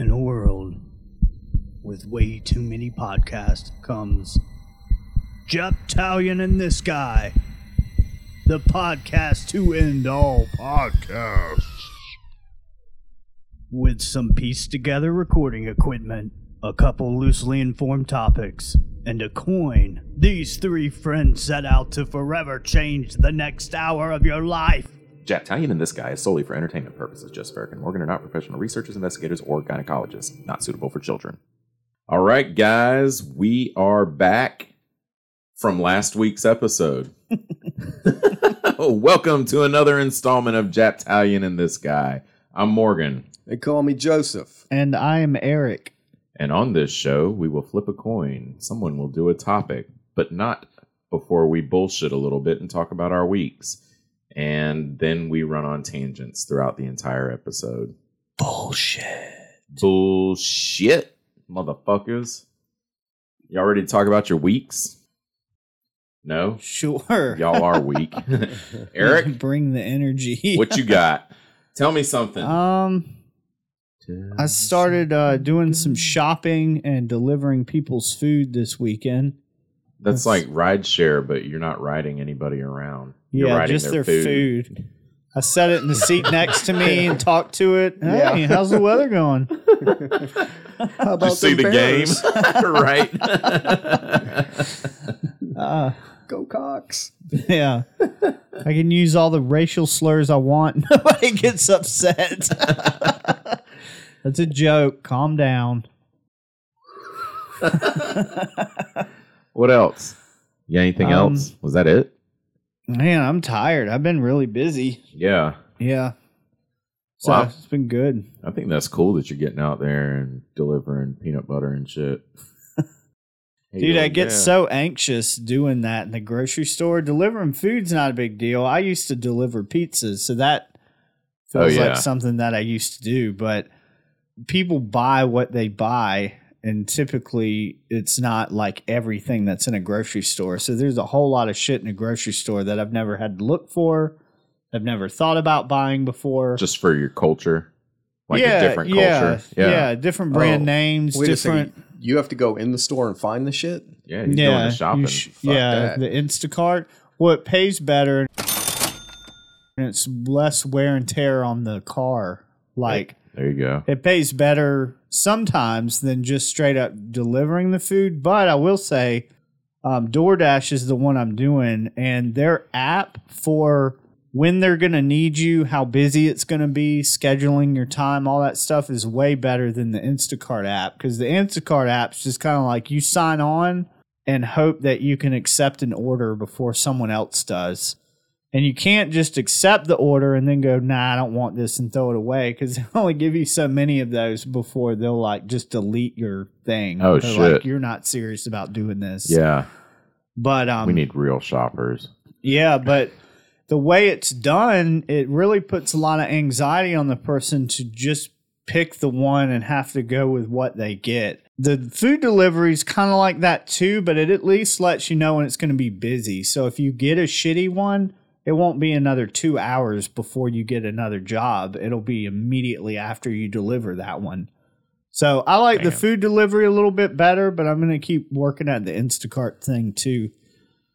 In a world with way too many podcasts comes Japtalion and this guy, the podcast to end all podcasts. With some pieced together recording equipment, a couple loosely informed topics, and a coin, these three friends set out to forever change the next hour of your life. Japtalion and this guy is solely for entertainment purposes. Just Ferrick and Morgan are not professional researchers, investigators, or gynecologists. Not suitable for children. All right, guys, we are back from last week's episode. Welcome to another installment of Japtalion and this guy. I'm Morgan, They call me Joseph. And I am Eric. and on this show, we will flip a coin. Someone will do a topic, but not before we bullshit a little bit and talk about our weeks. And then we run on tangents throughout the entire episode. Bullshit. Bullshit, motherfuckers. Y'all ready to talk about your weeks? No? Sure. Y'all are weak. Eric, bring the energy. what you got? Tell me something. Um, I started uh, doing some shopping and delivering people's food this weekend. That's like ride share, but you're not riding anybody around. You're yeah, just their food. I set it in the seat next to me and talked to it. Hey, Yeah. how's the weather going? How Did you see the them game? Right? Uh, Go Cox. yeah, I can use all the racial slurs I want. Nobody gets upset. That's a joke. Calm down. what else? You got anything Um, else? Was that it? Man, I'm tired. I've been really busy. Yeah. Yeah. So Wow. it's been good. I think that's cool that you're getting out there and delivering peanut butter and shit. Hey, Dude, I get yeah. so anxious doing that in the grocery store. Delivering food's not a big deal. I used to deliver pizzas, so that Oh, feels yeah. like something that I used to do. But people buy what they buy, and typically it's not like everything that's in a grocery store. So there's a whole lot of shit in a grocery store that I've never had to look for. I've never thought about buying before. just for your culture, like a different yeah, culture. Yeah, different brand Oh, names, Wait a different. second. You have to go in the store and find the shit? yeah, he's yeah, doing the you shopping. sh- yeah, that. the Instacart. Well, it pays better, and it's less wear and tear on the car. Like there you go. it pays better sometimes than just straight up delivering the food. But I will say, um, DoorDash is the one I'm doing, and their app for when they're going to need you, how busy it's going to be, scheduling your time, all that stuff is way better than the Instacart app because the Instacart app's just kind of like you sign on and hope that you can accept an order before someone else does. And you can't just accept the order and then go, nah, I don't want this and throw it away because they only give you so many of those before they'll like just delete your thing. Oh, They're shit. Like, You're not serious about doing this. Yeah, But um, we need real shoppers. yeah, but the way it's done, it really puts a lot of anxiety on the person to just pick the one and have to go with what they get. The food delivery is kind of like that too, but it at least lets you know when it's going to be busy. So if you get a shitty one, it won't be another two hours before you get another job. It'll be immediately after you deliver that one. So I like the food delivery a little bit better, but I'm going to keep working at the Instacart thing too.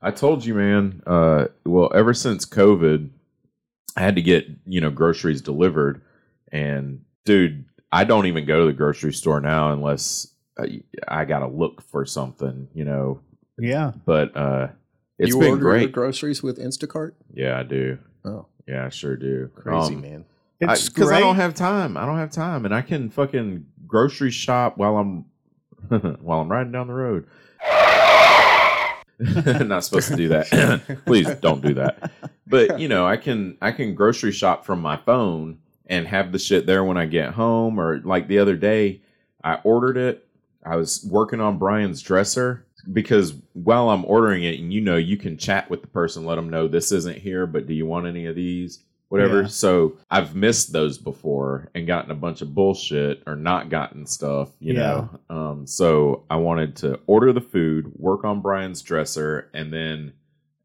I told you, man. Uh, well, ever since COVID, I had to get you know groceries delivered, and dude, I don't even go to the grocery store now unless I, I got to look for something, you know. Yeah. But uh, it's you been great. groceries with Instacart? yeah, I do. Oh, Yeah, I sure do. crazy, Um, man. It's because I, great. don't have time. I don't have time, and I can fucking grocery shop while I'm while I'm riding down the road. Not supposed to do that. Please don't do that. But you know, I can I can grocery shop from my phone and have the shit there when I get home. Or like the other day, I ordered it. I was working on Brian's dresser because while I'm ordering it, and you know, you can chat with the person, let them know this isn't here, but do you want any of these? Whatever. Yeah. So I've missed those before and gotten a bunch of bullshit or not gotten stuff, you know. Um, so I wanted to order the food, work on Brian's dresser, and then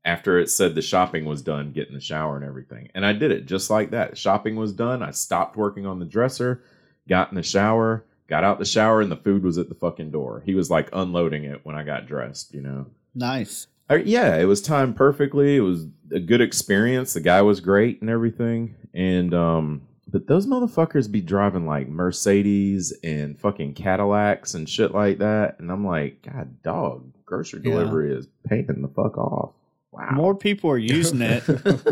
after it said the shopping was done, get in the shower and everything. And I did it just like that. Shopping was done. I stopped working on the dresser, got in the shower, got out the shower, and the food was at the fucking door. He was like unloading it when I got dressed. You know. Nice. Uh, yeah, it was timed perfectly. It was a good experience. The guy was great and everything. And um, but those motherfuckers be driving like Mercedes and fucking Cadillacs and shit like that. And I'm like, God, dog, grocery Yeah. delivery is paying the fuck off. Wow. More people are using it.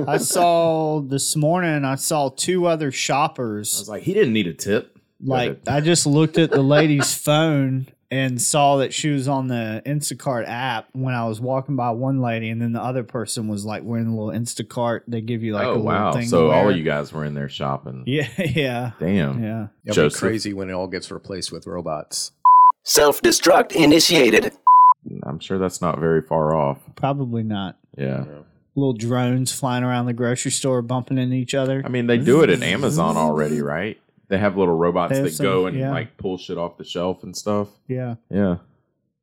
I saw this morning. I saw two other shoppers. I was like, he didn't need a tip. Go Like. I just looked at the lady's phone and saw that she was on the Instacart app when I was walking by one lady, and then the other person was like wearing a little Instacart. They give you like a oh little wow! thing. to So all of you guys were in there shopping. Yeah, yeah, Damn. yeah. It'll be crazy when it all gets replaced with robots. Self destruct initiated. I'm sure that's not very far off. Probably not. Yeah. Little drones flying around the grocery store, bumping into each other. I mean, they do it at Amazon already, right? They have little robots have that some- go and yeah. like pull shit off the shelf and stuff. yeah, Yeah.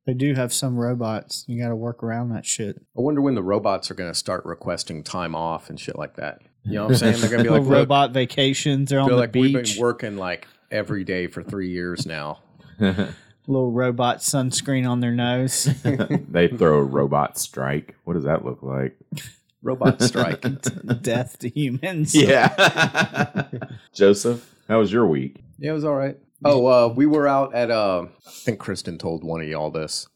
they do have some robots. You got to work around that shit. I wonder when the robots are going to start requesting time off and shit like that. You know what I'm saying? They're going to be like, robot vacations. They're on the like we've been working like every day for three years now. Little robot sunscreen on their nose. they throw a robot strike. What does that look like? Robot strike. Death to humans. Yeah. Joseph, how was your week? yeah, it was all right. Oh, uh, we were out at uh, I think Kristen told one of y'all this.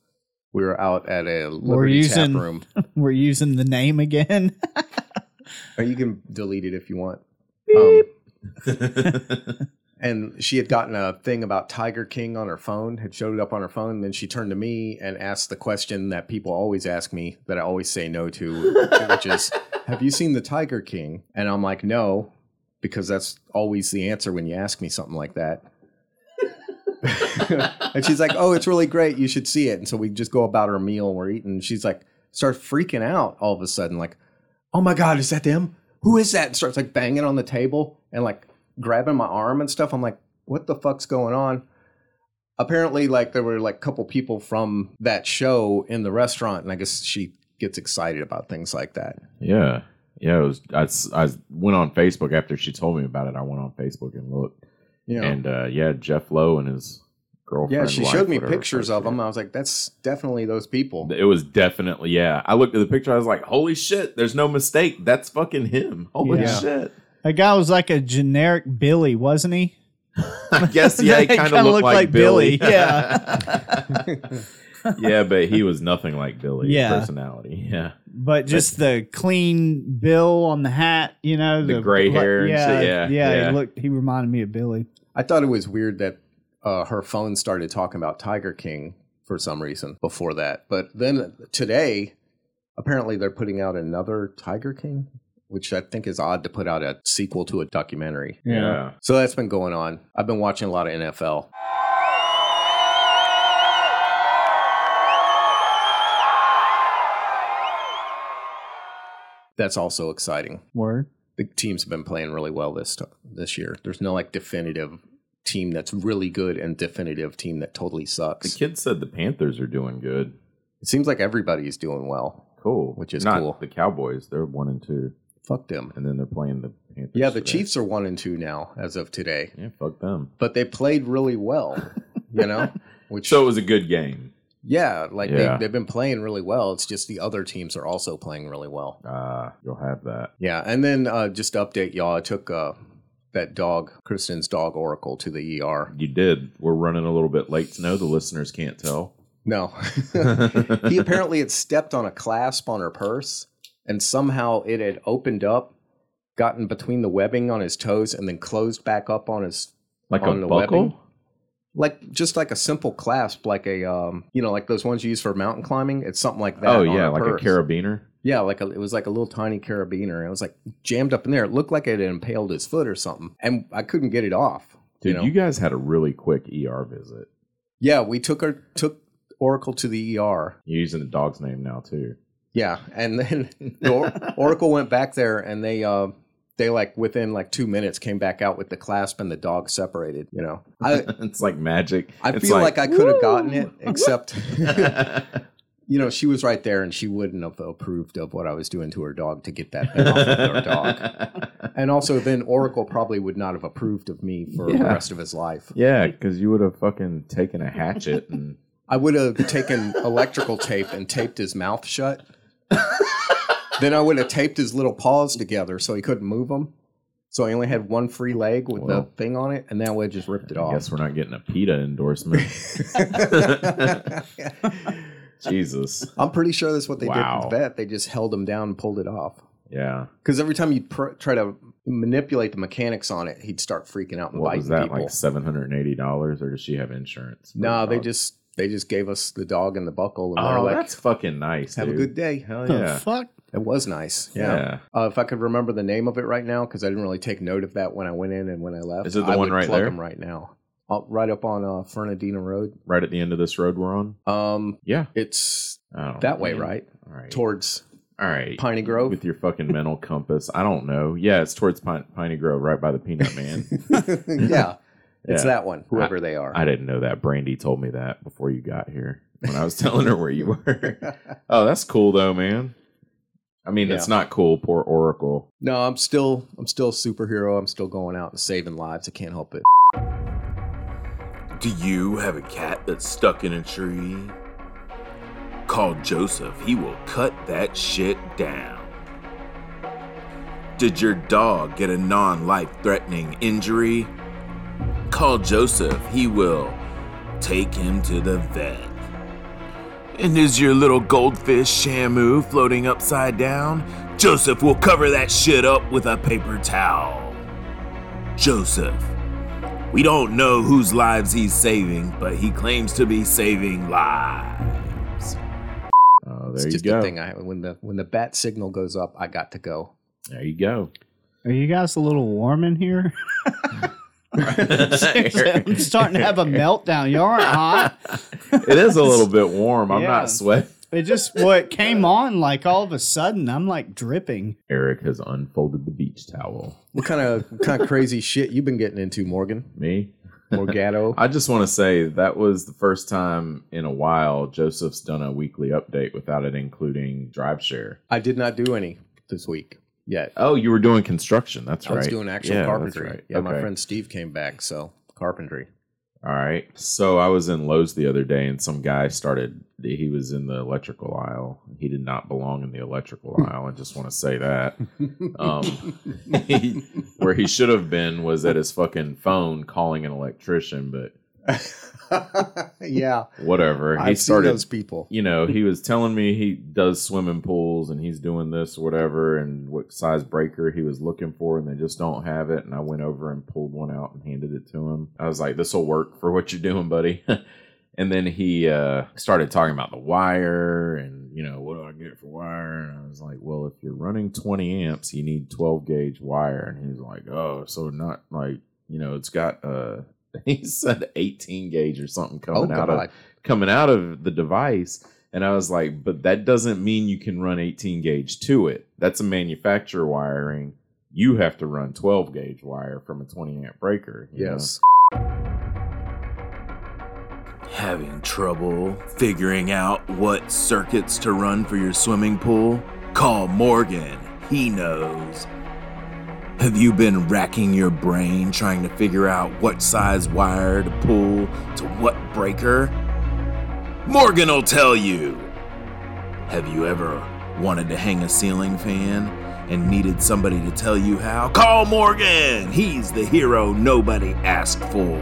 We were out at a Liberty using- tap room. We're using the name again. Or you can delete it if you want. Um, and she had gotten a thing about Tiger King on her phone, had showed it up on her phone, and then she turned to me and asked the question that people always ask me that I always say no to, which is, "Have you seen the Tiger King?" And I'm like, "No," because that's always the answer when you ask me something like that. and she's like, "Oh, it's really great. You should see it." And so we just go about our meal and we're eating. And she's like, starts freaking out all of a sudden, like, "Oh my god, is that them? Who is that?" And starts like banging on the table and like grabbing my arm and stuff. I'm like, "What the fuck's going on?" Apparently, like there were like a couple people from that show in the restaurant, and I guess she gets excited about things like that. yeah. Yeah, it was. I, s- I went on Facebook after she told me about it. I went on Facebook and looked, Yeah. and uh, yeah, Jeff Lowe and his girlfriend. yeah, she wife, showed me pictures of them. I was like, "That's definitely those people." It was definitely yeah. I looked at the picture. I was like, "Holy shit!" There's no mistake. That's fucking him. Holy Yeah. shit! That guy was like a generic Billy, wasn't he? I guess yeah, he He kind of kinda looked, looked like, like Billy. Billy, yeah. yeah, but he was nothing like Billy. Yeah. personality. Yeah, But just the clean bill on the hat, you know, The gray hair and yeah, shit, yeah, yeah, yeah. He looked. He reminded me of Billy. I thought it was weird that uh, her phone started talking about Tiger King for some reason before that. But then today, apparently they're putting out another Tiger King, which I think is odd to put out a sequel to a documentary. yeah. So that's been going on. I've been watching a lot of NFL. That's also exciting. Word. The teams have been playing really well this this year. There's no like definitive team that's really good and definitive team that totally sucks. The sucks. kid said the Panthers are doing good. It seems like everybody's doing well. Cool, Which is not cool. The Cowboys, they're one and two, Fuck them. and then they're playing the Panthers. Yeah, the today. Chiefs are one and two now as of today, Yeah, fuck them. but they played really well. You know, which So it was a good game. Yeah, like Yeah. They, they've been playing really well. It's just the other teams are also playing really well. Uh, you'll have that. Yeah, and then uh, just to update y'all, I took uh, that dog, Kristen's dog Oracle, to the ER. You did. We're running a little bit late to know. The listeners can't tell. No, he apparently had stepped on a clasp on her purse, and somehow it had opened up, gotten between the webbing on his toes, and then closed back up on his like on a the buckle. webbing. Like just like a simple clasp, like a um, you know, like those ones you use for mountain climbing. It's something like that. Oh yeah, her like purse. a carabiner. Yeah, like a, it was like a little tiny carabiner. It was like jammed up in there. It looked like it had impaled his foot or something, and I couldn't get it off. Dude, you you, guys had a really quick ER visit. Yeah, we took her took Oracle to the ER. You're using the dog's name now too. Yeah, and then the or- Oracle went back there, and they uh, they like within like two minutes came back out with the clasp and the dog separated. You know, I it's like magic. I It's feel like, I could have gotten it, except you know, she was right there and she wouldn't have approved of what I was doing to her dog to get that thing off of her dog. And also, then Oracle probably would not have approved of me for the rest of his life. Yeah, because you would have fucking taken a hatchet and I would have taken electrical tape and taped his mouth shut. Then I would have taped his little paws together so he couldn't move them. So he only had one free leg with the thing on it, and then I would just ripped it I off. guess we're not getting a PETA endorsement. Jesus. I'm pretty sure that's what they did Wow. with the vet. They just held him down and pulled it off. Yeah. Because every time you pr- try to manipulate the mechanics on it, he'd start freaking out and What biting was that, people. like seven hundred and eighty dollars, or does she have insurance? for no, the they just gave us the dog and the buckle, and they're Oh, like, that's fucking nice. "Have dude. a good day." Hell The yeah. fuck? It was nice. Yeah. Uh, if I could remember the name of it right now, because I didn't really take note of that when I went in and when I left. Is it the I one right there? them right now, uh, right up on uh, Fernandina Road. Right at the end of this road we're on. Um, Yeah. it's Oh, that way, man. right? All right. Towards All right. Piney Grove. With your fucking mental compass. I don't know. Yeah, it's towards Pine, Piney Grove, right by the Peanut Man. yeah, it's Yeah. that one. Whoever they are. I didn't know that. Brandy told me that before you got here when I was telling her where you were. oh, that's cool though, man. I mean, it's not cool. Poor Oracle. no, I'm still I'm still a superhero. I'm still going out and saving lives. I can't help it. Do you have a cat that's stuck in a tree? Call Joseph, he will cut that shit down. Did your dog get a non life threatening injury? Call Joseph, he will take him to the vet. And is your little goldfish Shamu floating upside down? Joseph will cover that shit up with a paper towel. Joseph, we don't know whose lives he's saving, but he claims to be saving lives. Oh, It's there you just go. a thing. I when the when the bat signal goes up, I got to go. There you go. Are you guys a little warm in here? I'm starting to have a meltdown. You aren't hot. it is a little bit warm. I'm Yeah. not sweating. It just well, it came on like all of a sudden. I'm like dripping. Eric has unfolded the beach towel. What kind of what kind of crazy shit you've been getting into, Morgan? Me? Morgado. I just want to say that was the first time in a while Joseph's done a weekly update without it including drive share. I did not do any this week yet. Oh, you were doing construction. That's right. I right. was doing actual Yeah, that's carpentry. right. Yeah, my Okay. friend Steve came back, so carpentry. All right. So I was in Lowe's the other day and some guy started, he was in the electrical aisle. He did not belong in the electrical aisle. I just want to say that. Um, he- where he should have been was at his fucking phone calling an electrician, but yeah, whatever. He I've started, those people. you know, he was telling me he does swimming pools and he's doing this or whatever and what size breaker he was looking for and they just don't have it. And I went over and pulled one out and handed it to him. I was like, this will work for what you're doing, buddy. and then he uh, started talking about the wire and, you know, what do I get for wire? And I was like, well, if you're running 20 amps, you need 12 gauge wire. And he's like, oh, so not like, you know, it's got, uh, he said 18 gauge or something Oh coming out of coming out of the device. And I was like, but that doesn't mean you can run 18 gauge to it. That's a manufacturer wiring. You have to run 12 gauge wire from a 20 amp breaker. you know? yes. Having trouble figuring out what circuits to run for your swimming pool? Call Morgan, he knows. Have you been racking your brain trying to figure out what size wire to pull to what breaker? Morgan will tell you. Have you ever wanted to hang a ceiling fan and needed somebody to tell you how? Call Morgan! He's the hero nobody asked for.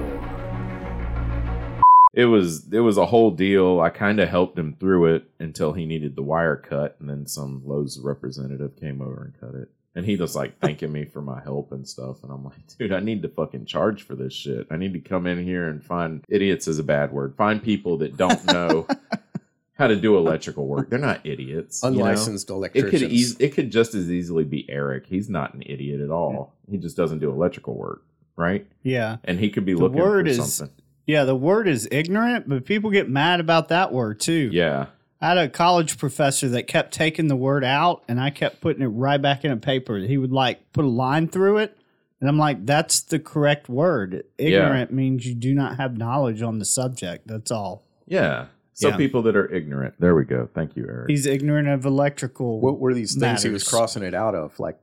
It was it was a whole deal. I kind of helped him through it until he needed the wire cut, and then some Lowe's representative came over and cut it. And he was like thanking me for my help and stuff. And I'm like, dude, I need to fucking charge for this shit. I need to come in here and find idiots is a bad word. Find people that don't know how to do electrical work. They're not idiots. you know? Unlicensed It electricians. could eas- it could just as easily be Eric. He's not an idiot at all. He just doesn't do electrical work, right? Yeah. And he could be The looking word for is- something. Yeah, the word is ignorant, but people get mad about that word too. Yeah. I had a college professor that kept taking the word out and I kept putting it right back in a paper. He would like put a line through it. And I'm like, that's the correct word. Ignorant means you do not have knowledge on the subject. That's all. Yeah. So Yeah. people that are ignorant. There we go. Thank you, Eric. He's ignorant of electrical. What were these things he was crossing it out of? Like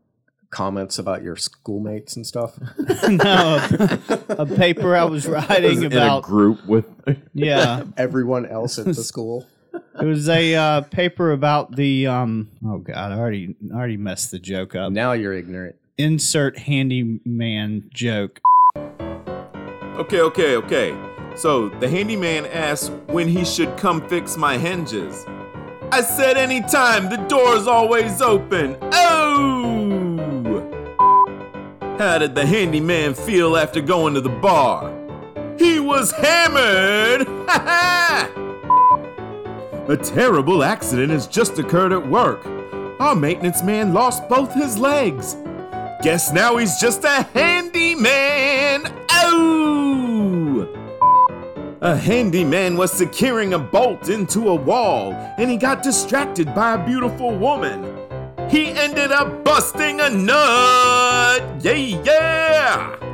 comments about your schoolmates and stuff? no, a, a paper I was was writing in a about. group with Yeah, Everyone else at the school? It was a uh, paper about the. Um, oh God, I already I already messed the joke up. Now you're ignorant. Insert handyman joke. Okay, okay, okay. So the handyman asked when he should come fix my hinges. I said anytime, the door's always open. Oh! How did the handyman feel after going to the bar? He was hammered! Ha ha! A terrible accident has just occurred at work. Our maintenance man lost both his legs. Guess now he's just a handyman. Oh! A handyman was securing a bolt into a wall and he got distracted by a beautiful woman. He ended up busting a nut. Yeah, yeah.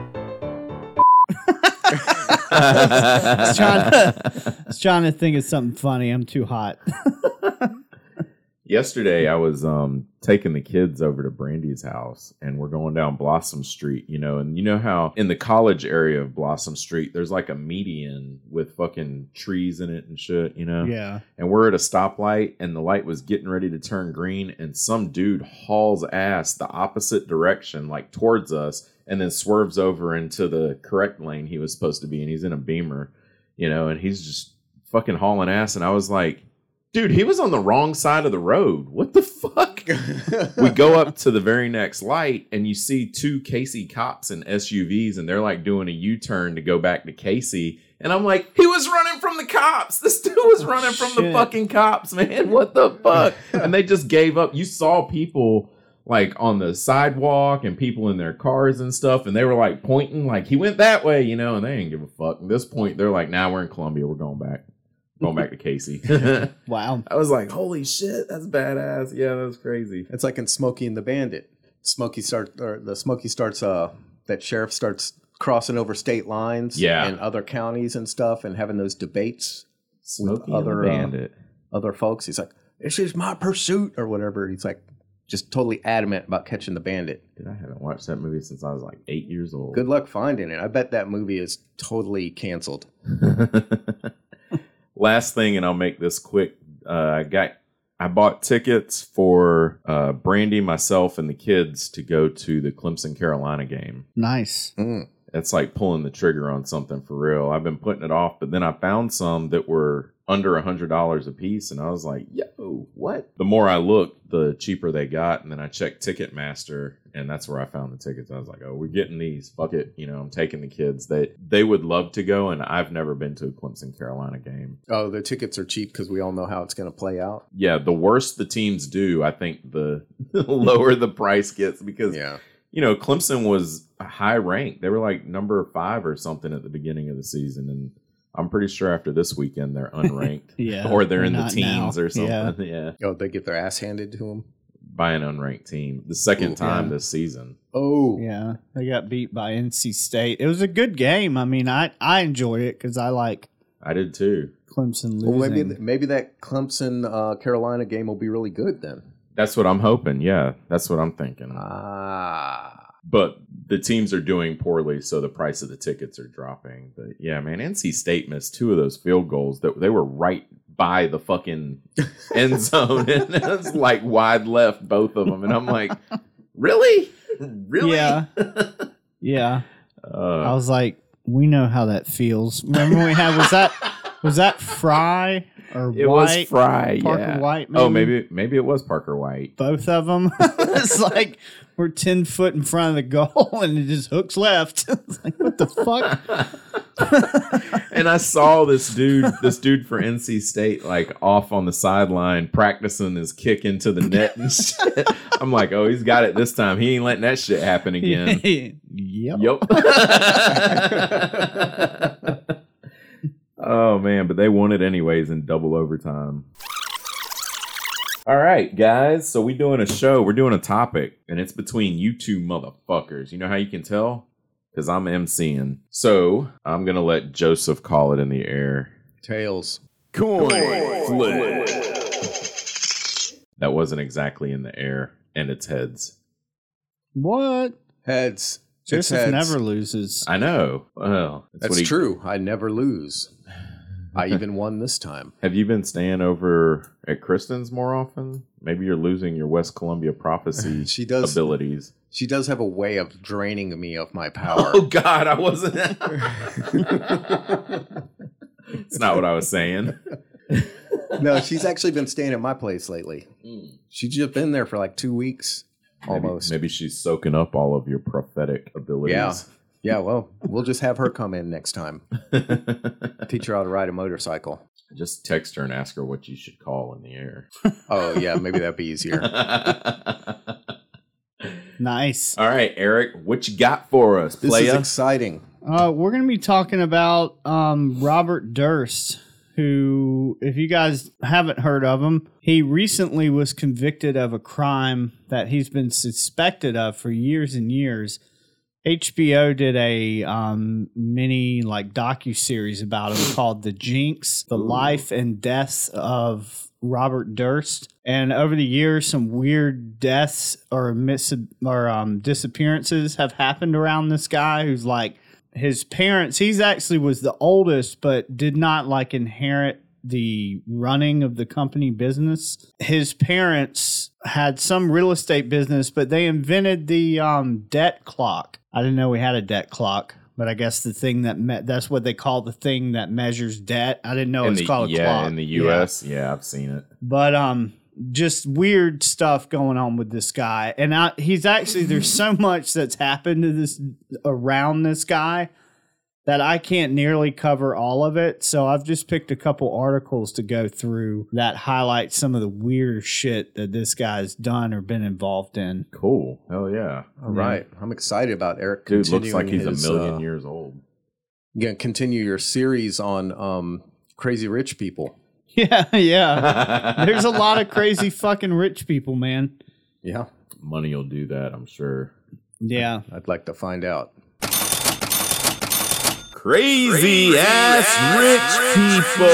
I was trying to, I was trying to think of something funny. I'm too hot. Yesterday, I was um, taking the kids over to Brandy's house, and we're going down Blossom Street, you know. And you know how in the college area of Blossom Street, there's like a median with fucking trees in it and shit, you know. yeah. And we're at a stoplight, and the light was getting ready to turn green, and some dude hauls ass the opposite direction, like towards us, and then swerves over into the correct lane he was supposed to be, and he's in a Beamer, you know, and he's just fucking hauling ass, and I was like. Dude, he was on the wrong side of the road. What the fuck? we go up to the very next light and you see two Cayce cops in SUVs and they're like doing a U-turn to go back to Cayce. And I'm like, he was running from the cops. This dude was oh, running from the fucking cops, man. What the fuck? and they just gave up. You saw people like on the sidewalk and people in their cars and stuff, and they were like pointing, like he went that way, you know, and they didn't give a fuck. At this point, they're like, now nah, we're in Columbia, we're going back. Going back to Cayce. Wow. I was like, holy shit, that's badass. Yeah, that was crazy. It's like in Smokey and the Bandit. Smokey start or the Smokey starts uh that sheriff starts crossing over state lines Yeah. and other counties and stuff and having those debates Smokey other, and the uh, Bandit. other folks. He's like, This is my pursuit or whatever. He's like just totally adamant about catching the bandit. Dude, I haven't watched that movie since I was like eight years old. Good luck finding it. I bet that movie is totally canceled. Last thing, and I'll make this quick. Uh, I got, I bought tickets for uh, Brandy, myself, and the kids to go to the Clemson Carolina game. Nice. Mm. It's like pulling the trigger on something for real. I've been putting it off, but then I found some that were under a hundred dollars a piece, and I was like, "Yo, what?" The more I looked, the cheaper they got, and then I checked Ticketmaster, and that's where I found the tickets. I was like, "Oh, we're getting these. Fuck it, you know, I'm taking the kids. They they would love to go, and I've never been to a Clemson Carolina game. Oh, the tickets are cheap because we all know how it's going to play out. Yeah, the worse the teams do, I think the lower the price gets because Yeah. You know, Clemson was high ranked. They were like number five or something at the beginning of the season, and I'm pretty sure after this weekend they're unranked. Yeah. or they're in the teens now. or something. Yeah. Yeah. Oh, they get their ass handed to them. by an unranked team. The second Ooh, time yeah. this season. Oh, Yeah, they got beat by NC State. It was a good game. I mean, I I enjoyed it because I like I did too. Clemson losing. well, maybe maybe that Clemson uh, Carolina game will be really good then. That's what I'm hoping. Yeah, that's what I'm thinking. Ah, but the teams are doing poorly, so the price of the tickets are dropping. But yeah, man, NC State missed two of those field goals that they were right by the fucking end zone, and it's like wide left, both of them. And I'm like, really, really? Yeah. yeah. I Uh, was like, we know how that feels. Remember when we had was that was that Fry or it White? was Fry. Parker yeah. White, Oh, maybe? maybe maybe it was Parker White. both of them. it's like we're ten foot in front of the goal and it just hooks left. it's like what the fuck? and I saw this dude, this dude for NC State, like off on the sideline practicing his kick into the net and shit. I'm like, oh, he's got it this time. He ain't letting that shit happen again. yep. Yep. Oh man, but they won it anyways in double overtime. All right, guys. So we're doing a show. We're doing a topic, and it's between you two motherfuckers. You know how you can tell? Because I'm emceeing. So I'm gonna let Joseph call it in the air. tails. Coin flip. That wasn't exactly in the air, and it's heads. What? Heads. It's Joseph heads. never loses. I know. Well, that's, That's what he, true. I never lose. I even won this time. Have you been staying over at Kristen's more often? Maybe you're losing your West Columbia prophecy She does. abilities. She does have a way of draining me of my power. Oh God, I wasn't. It's not what I was saying. no, she's actually been staying at my place lately. Hmm. She's just been there for like two weeks, almost. Maybe, maybe she's soaking up all of your prophetic abilities. Yeah. Yeah, well, we'll just have her come in next time. Teach her how to ride a motorcycle. Just text her and ask her what you should call in the air. Oh, yeah, maybe that'd be easier. Nice. All right, Eric, what you got for us, This is exciting. Uh, we're going to be talking about um, Robert Durst, who, if you guys haven't heard of him, he recently was convicted of a crime that he's been suspected of for years and years. HBO did a um, mini like docu series about him called "The Jinx: The Life and Deaths of Robert Durst." And over the years, some weird deaths or mis or um, disappearances have happened around this guy, who's like his parents. He's actually was the oldest, but did not like inherit the running of the company business. His parents had some real estate business, but they invented the um, debt clock. I didn't know we had a debt clock, but I guess the thing that me- that's what they call the thing that measures debt. I didn't know in it's the, called a yeah, clock in the Yeah. U.S. Yeah. I've seen it. But um, just weird stuff going on with this guy, and I, he's actually there's so much that's happened to this around this guy that I can't nearly cover all of it. So I've just picked a couple articles to go through that highlight some of the weird shit that this guy's done or been involved in. Cool. Hell yeah. All right. I'm excited about Eric. Dude looks like he's his, a million uh, years old. Gonna continue your series on um, crazy rich people. Yeah, yeah. There's a lot of crazy fucking rich people, man. Yeah, Money will do that, I'm sure. Yeah. I'd like to find out. Crazy ass rich people.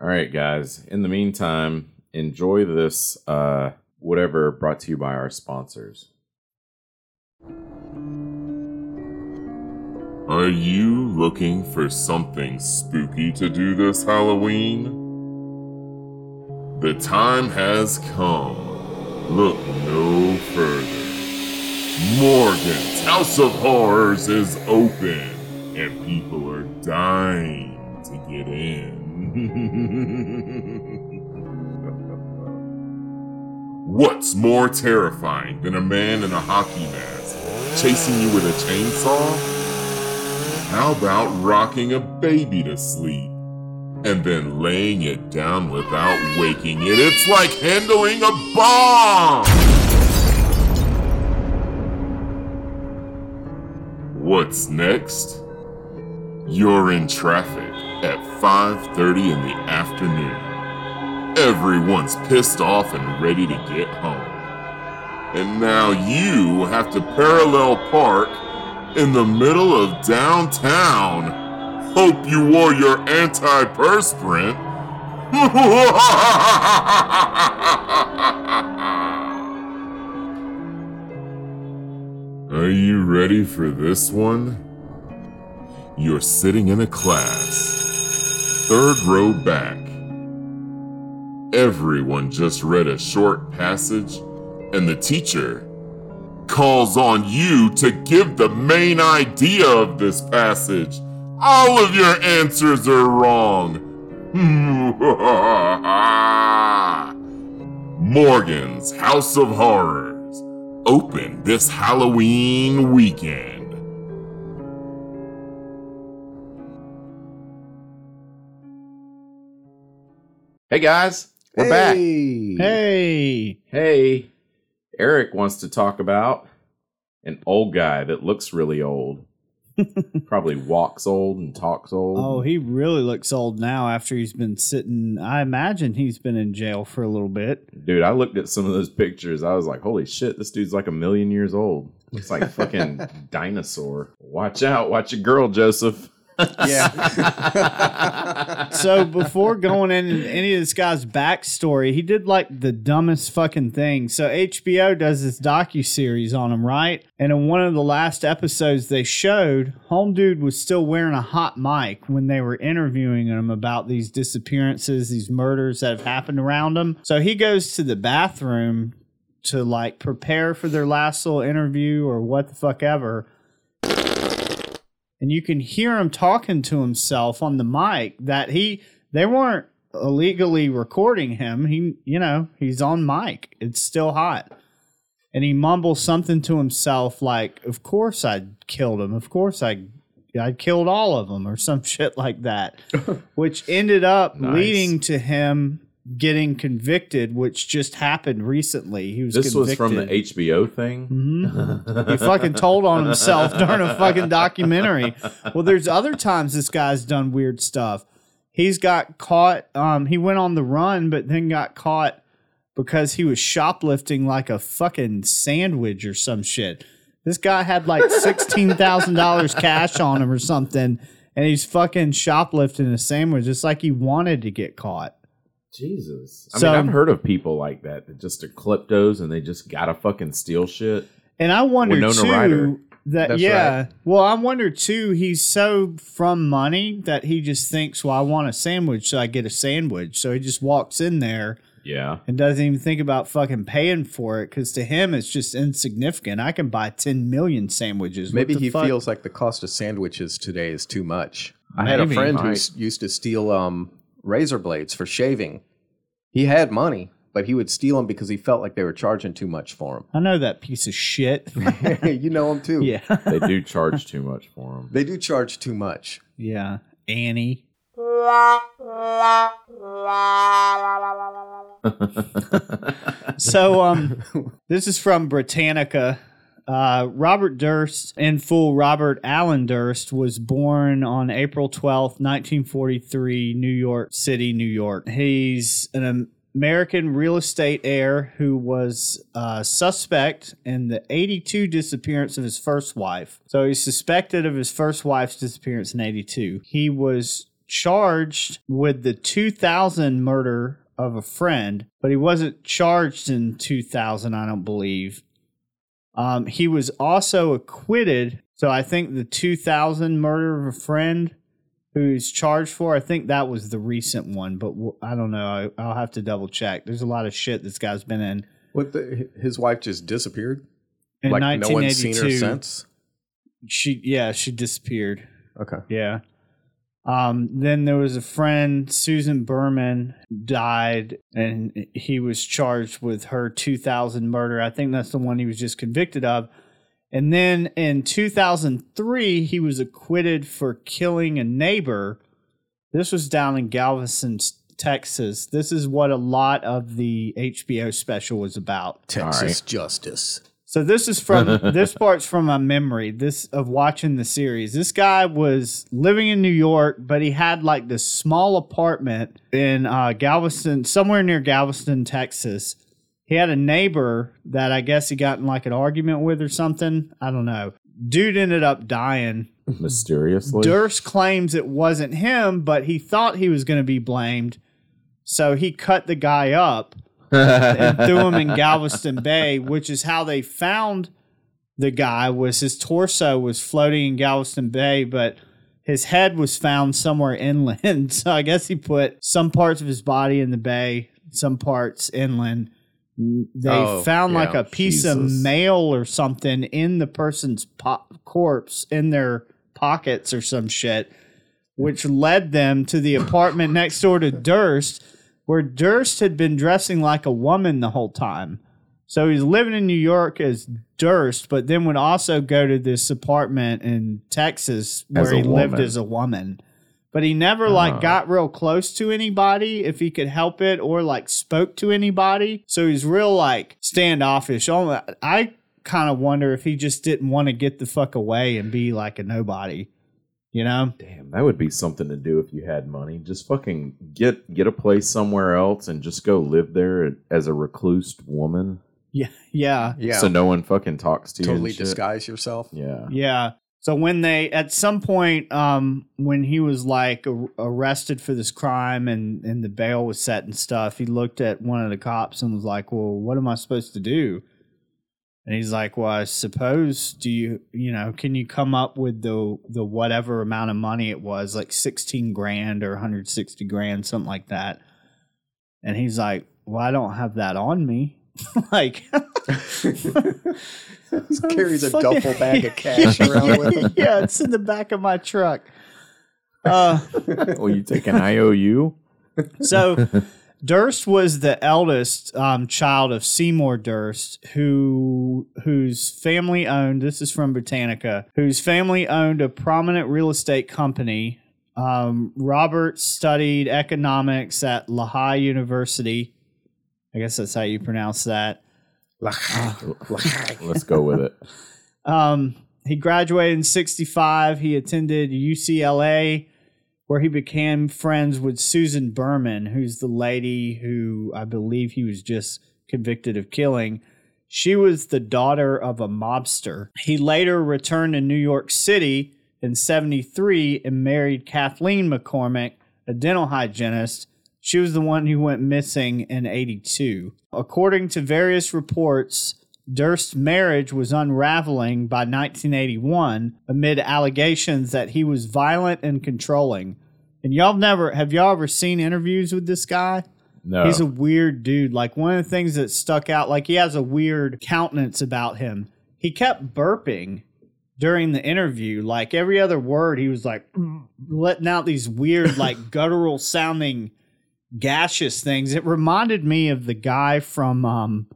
All right, guys. In the meantime, enjoy this uh whatever brought to you by our sponsors. Are you looking for something spooky to do this Halloween? The time has come. Look no further. Morgan's House of Horrors is open, and people are dying to get in. What's more terrifying than a man in a hockey mask chasing you with a chainsaw? How about rocking a baby to sleep and then laying it down without waking it? It's like handling a bomb! What's next? You're in traffic at 5:30 in the afternoon. Everyone's pissed off and ready to get home. And now you have to parallel park in the middle of downtown. Hope you wore your anti-perspirant. Are you ready for this one? You're sitting in a class, third row back. Everyone just read a short passage, and the teacher calls on you to give the main idea of this passage. All of your answers are wrong. Morgan's House of Horrors. Open this Halloween weekend. Hey guys, we're back. Hey. Hey. Hey, Eric wants to talk about an old guy that looks really old. Probably walks old and talks old. Oh, he really looks old now after he's been sitting. I imagine he's been in jail for a little bit. Dude, I looked at some of those pictures. I was like, holy shit, this dude's like a million years old. Looks like a fucking dinosaur. Watch out. Watch your girl, Joseph. Yeah. so before going into any of this guy's backstory, he did like the dumbest fucking thing. So HBO does this docu series on him, right? And in one of the last episodes they showed, Home Dude was still wearing a hot mic when they were interviewing him about these disappearances, these murders that have happened around him. So he goes to the bathroom to like prepare for their last little interview or what the fuck ever and you can hear him talking to himself on the mic that he they weren't illegally recording him. He you know he's on mic. It's still hot. And he mumbles something to himself like of course i killed him. Of course i i killed all of them or some shit like that which ended up Nice. leading to him getting convicted which just happened recently he was This was convicted. from the HBO thing. Mhm. he fucking told on himself during a fucking documentary. Well, there's other times this guy's done weird stuff. He's got caught. Um, he went on the run, but then got caught because he was shoplifting like a fucking sandwich or some shit. This guy had like sixteen thousand dollars cash on him or something, and he's fucking shoplifting a sandwich. It's like he wanted to get caught. Jesus. I So- mean, I've heard of people like that that just are kleptos and they just gotta fucking steal shit. And I wonder Winona too Ryder. that That's yeah. right. Well, I wonder too. He's so from money that he just thinks, "Well, I want a sandwich, so I get a sandwich." So he just walks in there Yeah. and doesn't even think about fucking paying for it because to him it's just insignificant. I can buy ten million sandwiches. Maybe he fuck? feels like the cost of sandwiches today is too much. I had a friend who used to steal um, razor blades for shaving. He had money, but he would steal them because he felt like they were charging too much for them. I know that piece of shit. you know him too. yeah, They do charge too much for them. They do charge too much. yeah. Annie. so um this is from britannica uh, Robert Durst, in full Robert Alan Durst, was born on April twelfth, 1943, New York City, New York. He's an American real estate heir who was uh, suspect in the 82 disappearance of his first wife. So he's suspected of his first wife's disappearance in 82. He was charged with the 2000 murder of a friend, but he wasn't charged in 2000, I don't believe. Um, he was also acquitted. So I think the 2000 murder of a friend who he's charged for, I think that was the recent one, but w- I don't know. I, I'll have to double check. There's a lot of shit this guy's been in. What the, his wife just disappeared? In like no one's seen her since? She, yeah, she disappeared. Okay. Yeah. Um, then there was a friend, Susan Berman, died, and he was charged with her 2000 murder. I think that's the one he was just convicted of. And then in 2003, he was acquitted for killing a neighbor. This was down in Galveston, Texas. This is what a lot of the HBO special was about. Texas justice. So this is from this part's from my memory. This of watching the series. This guy was living in New York, but he had like this small apartment in uh, Galveston, somewhere near Galveston, Texas. He had a neighbor that I guess he got in like an argument with or something. I don't know. Dude ended up dying. Mysteriously. Durst claims it wasn't him, but he thought he was going to be blamed. So he cut the guy up and threw him in Galveston Bay, which is how they found the guy. Was his torso was floating in Galveston Bay, but his head was found somewhere inland. So I guess he put some parts of his body in the bay, some parts inland. They Oh, found like a piece of mail or something in the person's po- corpse in their pockets or some shit, which led them to the apartment next door to Durst, where Durst had been dressing like a woman the whole time. So he's living in New York as Durst, but then would also go to this apartment in Texas where he lived as a woman. But he never like got real close to anybody if he could help it or like spoke to anybody. So he's real like standoffish. I kind of wonder if he just didn't want to get the fuck away and be like a nobody. You know? Damn, that would be something to do if you had money. Just fucking get get a place somewhere else and just go live there as a recluse woman, Yeah. Yeah. Yeah. so no one fucking talks to you. and totally shit. disguise yourself. Yeah. Yeah. So when they at some point um when he was like ar- arrested for this crime and and the bail was set and stuff, he looked at one of the cops and was like, "Well, what am I supposed to do?" And he's like, "Well, I suppose do you you know can you come up with the the whatever amount of money it was, like sixteen grand or one hundred sixty grand, something like that?" And he's like, "Well, I don't have that on me." like Carries a Fucking- duffel bag of cash around with him. yeah, it's in the back of my truck. Uh, Well, you take an IOU? so Durst was the eldest um, child of Seymour Durst, who whose family owned. This is from Britannica. Whose family owned a prominent real estate company. Um, Robert studied economics at Lehigh University. I guess that's how you pronounce that. Let's go with it. Um, he graduated in 65. He attended UCLA, where he became friends with Susan Berman, who's the lady who I believe he was just convicted of killing. She was the daughter of a mobster. He later returned to New York City in 73 and married Kathleen McCormack, a dental hygienist. She was the one who went missing in 82. According to various reports, Durst's marriage was unraveling by 1981 amid allegations that he was violent and controlling. And y'all never have y'all ever seen interviews with this guy? No. He's a weird dude. Like one of the things that stuck out, like he has a weird countenance about him. He kept burping during the interview. Like every other word, he was like letting out these weird, like guttural sounding gaseous things. It reminded me of the guy from um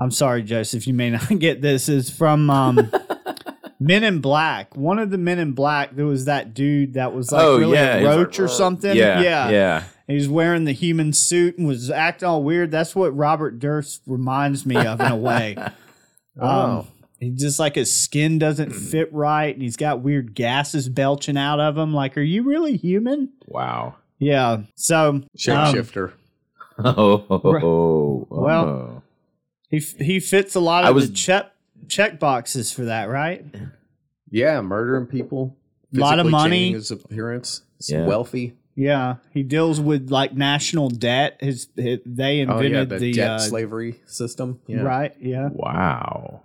I'm sorry, Joseph, you may not get this. Is from um Men in Black. One of the Men in Black, there was that dude that was like Oh, really yeah, a he's like, roach or something. yeah, yeah. yeah. He was wearing the human suit and was acting all weird. That's what Robert Durst reminds me of in a way. Um, he just like his skin doesn't fit right, and he's got weird gases belching out of him. Like, are you really human? Wow. Yeah. So um, Shapeshifter. Oh, oh, Well, oh. He f- he fits a lot I of was- the check check boxes for that, right? yeah, murdering people. A lot of money. His appearance. He's Yeah. wealthy. Yeah, he deals with like national debt. His, his they Oh invented yeah, the, the, debt uh, slavery system. Yeah. right. Yeah, wow.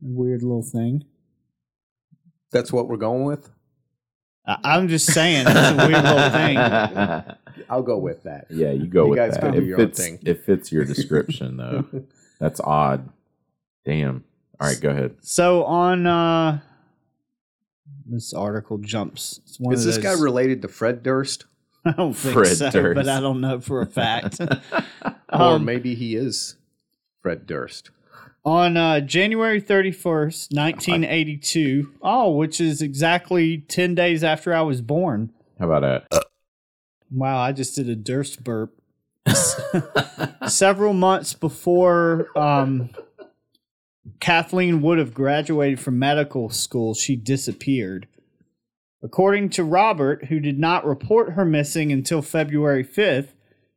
weird little thing. That's what we're going with. I, I'm just saying, it's a weird little thing. I'll go with that. Yeah, you go You with guys that. can do it your own fits. thing. It fits your description though. That's odd. Damn. All right, go ahead. So on uh this article jumps. It's one Is of this guy related to Fred Durst? I don't think Fred so, Durst. but I don't know for a fact. or Um, maybe he is Fred Durst. on uh, January 31st, 1982, oh, which is exactly 10 days after I was born. How about that? Wow, I just did a Durst burp. Several months before um, Kathleen would have graduated from medical school, she disappeared. According to Robert, who did not report her missing until February 5th,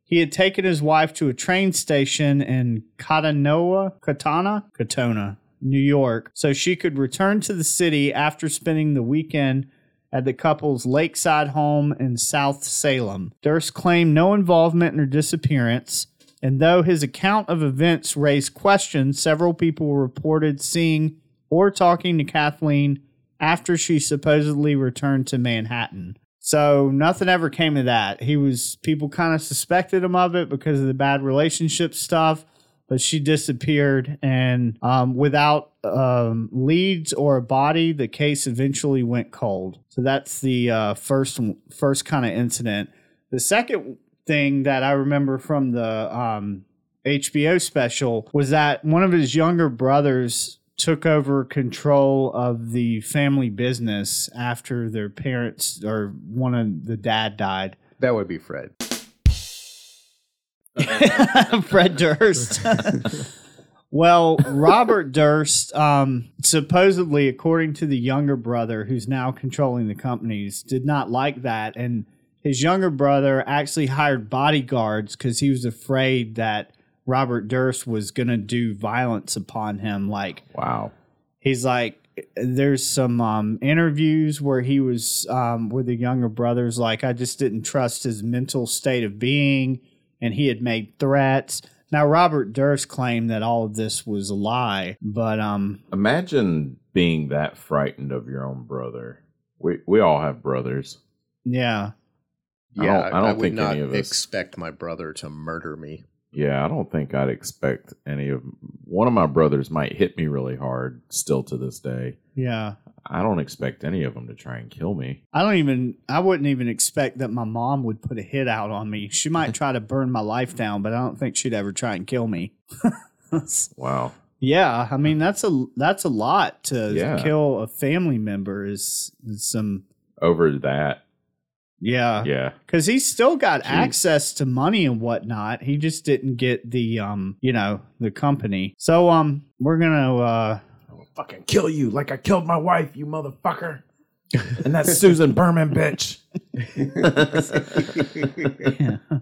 he had taken his wife to a train station in Katanoa, Katana, Katonah, New York, so she could return to the city after spending the weekend at the couple's lakeside home in South Salem. Durst claimed no involvement in her disappearance, and though his account of events raised questions, several people reported seeing or talking to Kathleen after she supposedly returned to Manhattan. So nothing ever came of that. He was people kind of suspected him of it because of the bad relationship stuff, but she disappeared, and um, without um, leads or a body, the case eventually went cold. So that's the uh, first first kind of incident. The second thing that I remember from the um, HBO special was that one of his younger brothers took over control of the family business after their parents or one of the dad died. That would be Fred. Fred Durst. well, Robert Durst, um, supposedly, according to the younger brother who's now controlling the companies, did not like that. And his younger brother actually hired bodyguards because he was afraid that Robert Durst was going to do violence upon him. Like, Wow. he's like there's some um, interviews where he was um, where the younger brothers like I just didn't trust his mental state of being, and he had made threats. Now Robert Durst claimed that all of this was a lie, but um, Imagine being that frightened of your own brother. We we all have brothers. yeah, I Yeah, don't- I don't would think not any of us- expect my brother to murder me. Yeah, I don't think I'd expect any of one of my brothers might hit me really hard still to this day. yeah. I don't expect any of them to try and kill me. I don't even. I wouldn't even expect that my mom would put a hit out on me. She might try to burn my life down, but I don't think she'd ever try and kill me. Wow. yeah, I mean that's a that's a lot to Yeah. kill a family member. Is, is some Over that. yeah Yeah. because he's still got Jeez. access to money and whatnot. He just didn't get the um you know the company. So um we're gonna uh Fucking kill you like I killed my wife, you motherfucker. and that's Susan Berman, bitch.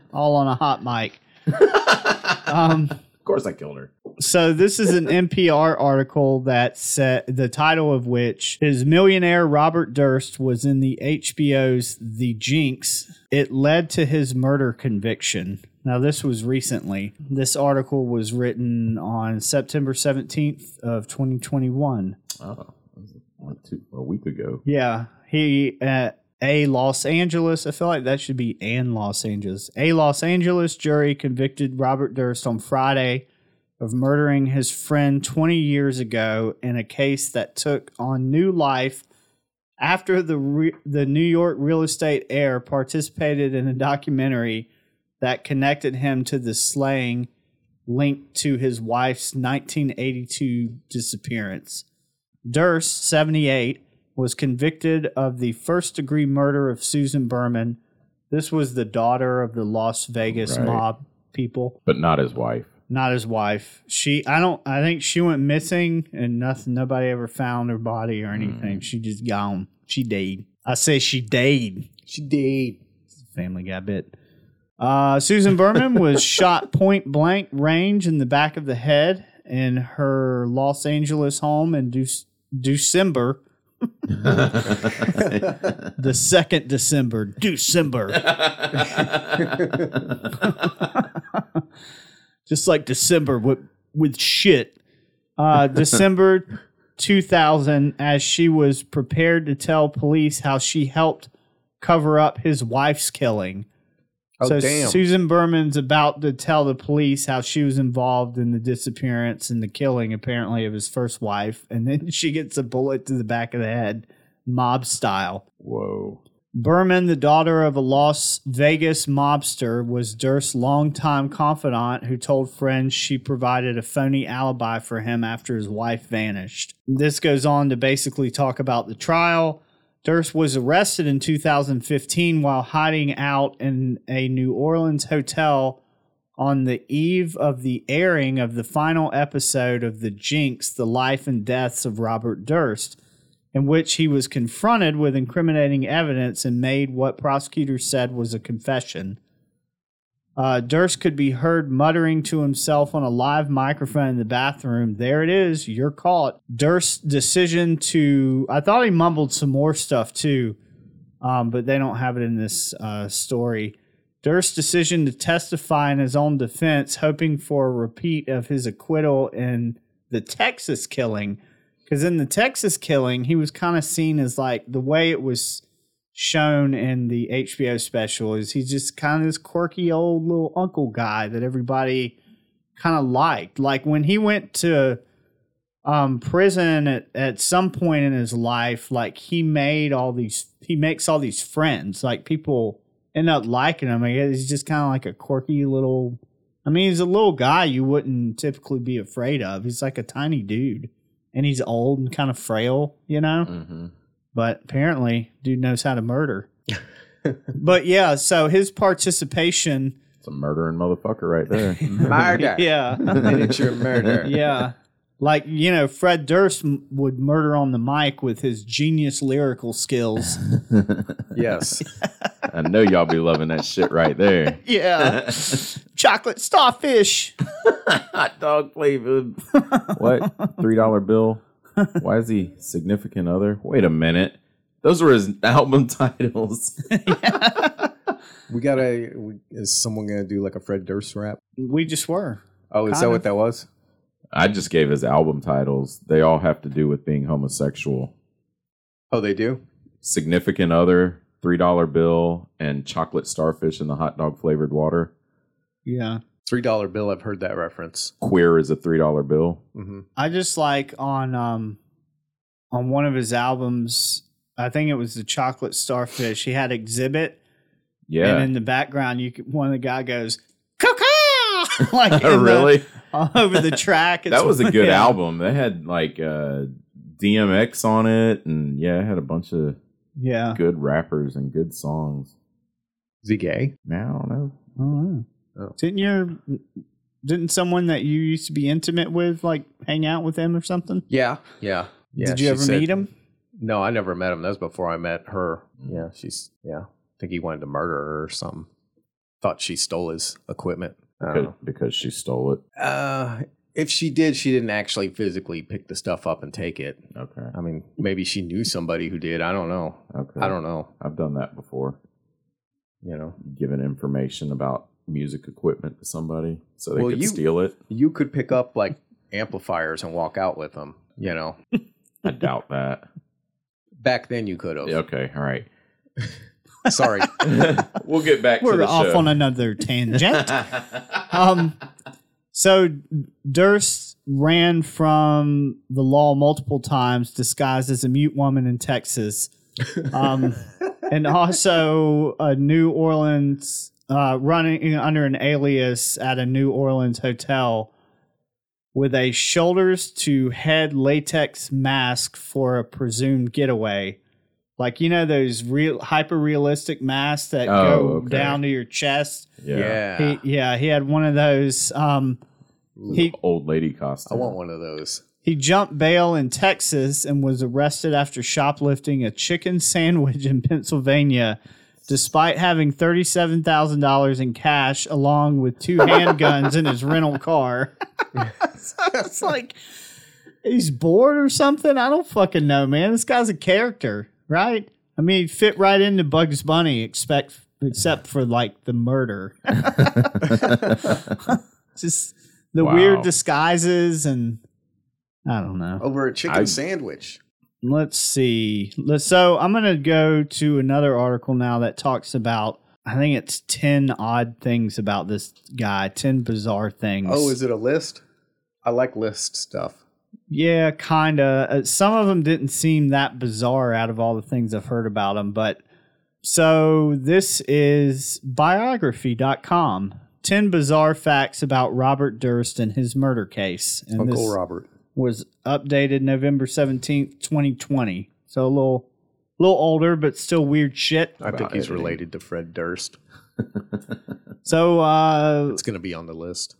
all on a hot mic. um. Of course I killed her. So this is an NPR article that said the title of which is millionaire Robert Durst was in the HBO's The Jinx. It led to his murder conviction. Now this was recently. This article was written on September 17th of 2021. Oh, a week ago. Yeah, he at a Los Angeles. I feel like that should be an Los Angeles. A Los Angeles jury convicted Robert Durst on Friday of murdering his friend 20 years ago in a case that took on new life after the re- the New York real estate heir participated in a documentary that connected him to the slaying linked to his wife's 1982 disappearance. Durst, 78, was convicted of the first degree murder of Susan Berman. This was the daughter of the Las Vegas Right. mob people, But not his wife. not his wife. She, I don't, I think she went missing and nothing, nobody ever found her body or anything. Hmm. She just gone. She died. I say she died. She died. Family Guy bit. Uh, Susan Berman was shot point blank range in the back of the head in her Los Angeles home in Dec- December. the second December, December. Just like December with with shit. Uh, December 2000, as she was prepared to tell police how she helped cover up his wife's killing. Oh so damn! Susan Berman's about to tell the police how she was involved in the disappearance and the killing, apparently, of his first wife, and then she gets a bullet to the back of the head, mob style. Whoa. Berman, the daughter of a Las Vegas mobster, was Durst's longtime confidant who told friends she provided a phony alibi for him after his wife vanished. This goes on to basically talk about the trial. Durst was arrested in 2015 while hiding out in a New Orleans hotel on the eve of the airing of the final episode of The Jinx The Life and Deaths of Robert Durst in which he was confronted with incriminating evidence and made what prosecutors said was a confession. Uh, Durst could be heard muttering to himself on a live microphone in the bathroom, There it is, you're caught. Durst's decision to, I thought he mumbled some more stuff too, um, but they don't have it in this uh, story. Durst's decision to testify in his own defense, hoping for a repeat of his acquittal in the Texas killing. Because in the Texas killing, he was kind of seen as like the way it was shown in the HBO special is he's just kind of this quirky old little uncle guy that everybody kind of liked. Like when he went to um, prison at, at some point in his life, like he made all these, he makes all these friends. Like people end up liking him. I guess he's just kind of like a quirky little. I mean, he's a little guy you wouldn't typically be afraid of. He's like a tiny dude, and he's old and kind of frail, you know. Mm-hmm. But apparently, dude knows how to murder. but yeah, so his participation, It's a murdering motherfucker right there. Murder. yeah, Miniature murder. yeah. Like, you know, Fred Durst m- would murder on the mic with his genius lyrical skills. Yes. I know y'all be loving that shit right there. Yeah. Chocolate starfish. Hot dog flavored. what? Three dollar bill? Why is he significant other? Wait a minute. Those were his album titles. We gotta. We, is someone gonna do like a Fred Durst rap? We just were. Oh, is Kind that of. what that was? I just gave his album titles. They all have to do with being homosexual. Oh, they do. Significant other, three dollar bill, and chocolate starfish in the hot dog flavored water. Yeah. Three dollar bill. I've heard that reference. Queer is a three dollar bill. hmm I just like on um on one of his albums, I think it was the Chocolate Starfish. He had Exhibit, Yeah. and in the background, you could, one of the guy goes "Caw-caw!" like in the- really? all over the track. that was a good yeah. album. They had like uh, DMX on it, and yeah, it had a bunch of Yeah. good rappers and good songs. Is he gay? Man, I don't know. I don't know. Oh. Didn't your didn't someone that you used to be intimate with like hang out with him or something? Yeah. Yeah. Yeah. Did you ever said- meet him? No, I never met him. That was before I met her. Yeah, she's yeah. I think he wanted to murder her or something. Thought she stole his equipment. Because, because she stole it. Uh, if she did, she didn't actually physically pick the stuff up and take it. Okay. I mean, maybe she knew somebody who did. I don't know. Okay. I don't know. I've done that before. You know, Given information about music equipment to somebody so they Well, could you- steal it. you could pick up like amplifiers and walk out with them. You know, I doubt that. back then you could have. Okay. All right. Sorry. we'll get back to We're off show. on another tangent. um, so Durst ran from the law multiple times, disguised as a mute woman in Texas, um, and also a New Orleans uh, running under an alias at a New Orleans hotel with a shoulders to head latex mask for a presumed getaway. Like you know those real hyper realistic masks that Oh, go okay. down to your chest. yeah. yeah. He, yeah, he had one of those. Um, he Old lady costume. I want one of those. He jumped bail in Texas and was arrested after shoplifting a chicken sandwich in Pennsylvania, despite having thirty-seven thousand dollars in cash along with two handguns in his rental car. so it's like he's bored or something. I don't fucking know, man. This guy's a character, right? I mean, he fit right into Bugs Bunny, expect except for like the murder. Just the Wow. weird disguises and I don't know. Over a chicken I- sandwich. Let's see. Let's, so I'm going to go to another article now that talks about, I think it's 10 odd things about this guy, 10 bizarre things. Oh, is it a list? I like list stuff. Yeah, kind of. Uh, some of them didn't seem that bizarre out of all the things I've heard about him. But so this is biography.com 10 bizarre facts about Robert Durst and his murder case. And Uncle this Robert. Was updated November 17th, 2020. So a little, little older, but still weird shit. I think he's editing. related to Fred Durst. So, uh, It's going to be on the list.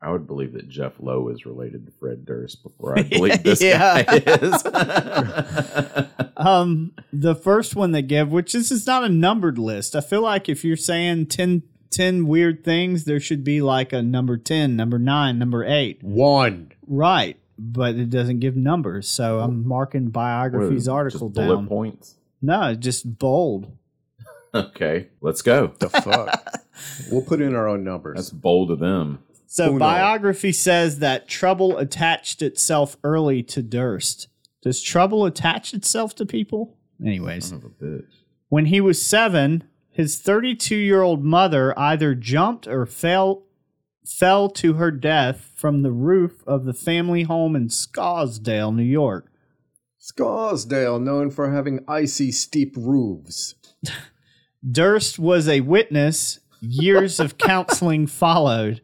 I would believe that Jeff Lowe is related to Fred Durst before I believe this Yeah. guy is. Um, the first one they give, which this is not a numbered list. I feel like if you're saying 10, 10 weird things, there should be like a number 10, number 9, number 8. One. Right. But it doesn't give numbers. So I'm marking biography's What, article just bullet down. points. No, just bold. Okay, let's go. The fuck? we'll put in our own numbers. That's bold of them. So Uno. biography says that trouble attached itself early to Durst. Does trouble attach itself to people? Anyways. Son of a bitch. When he was seven, his 32 year old mother either jumped or fell fell to her death from the roof of the family home in Scarsdale, New York. Scarsdale, known for having icy steep roofs. Durst was a witness. Years of counseling followed.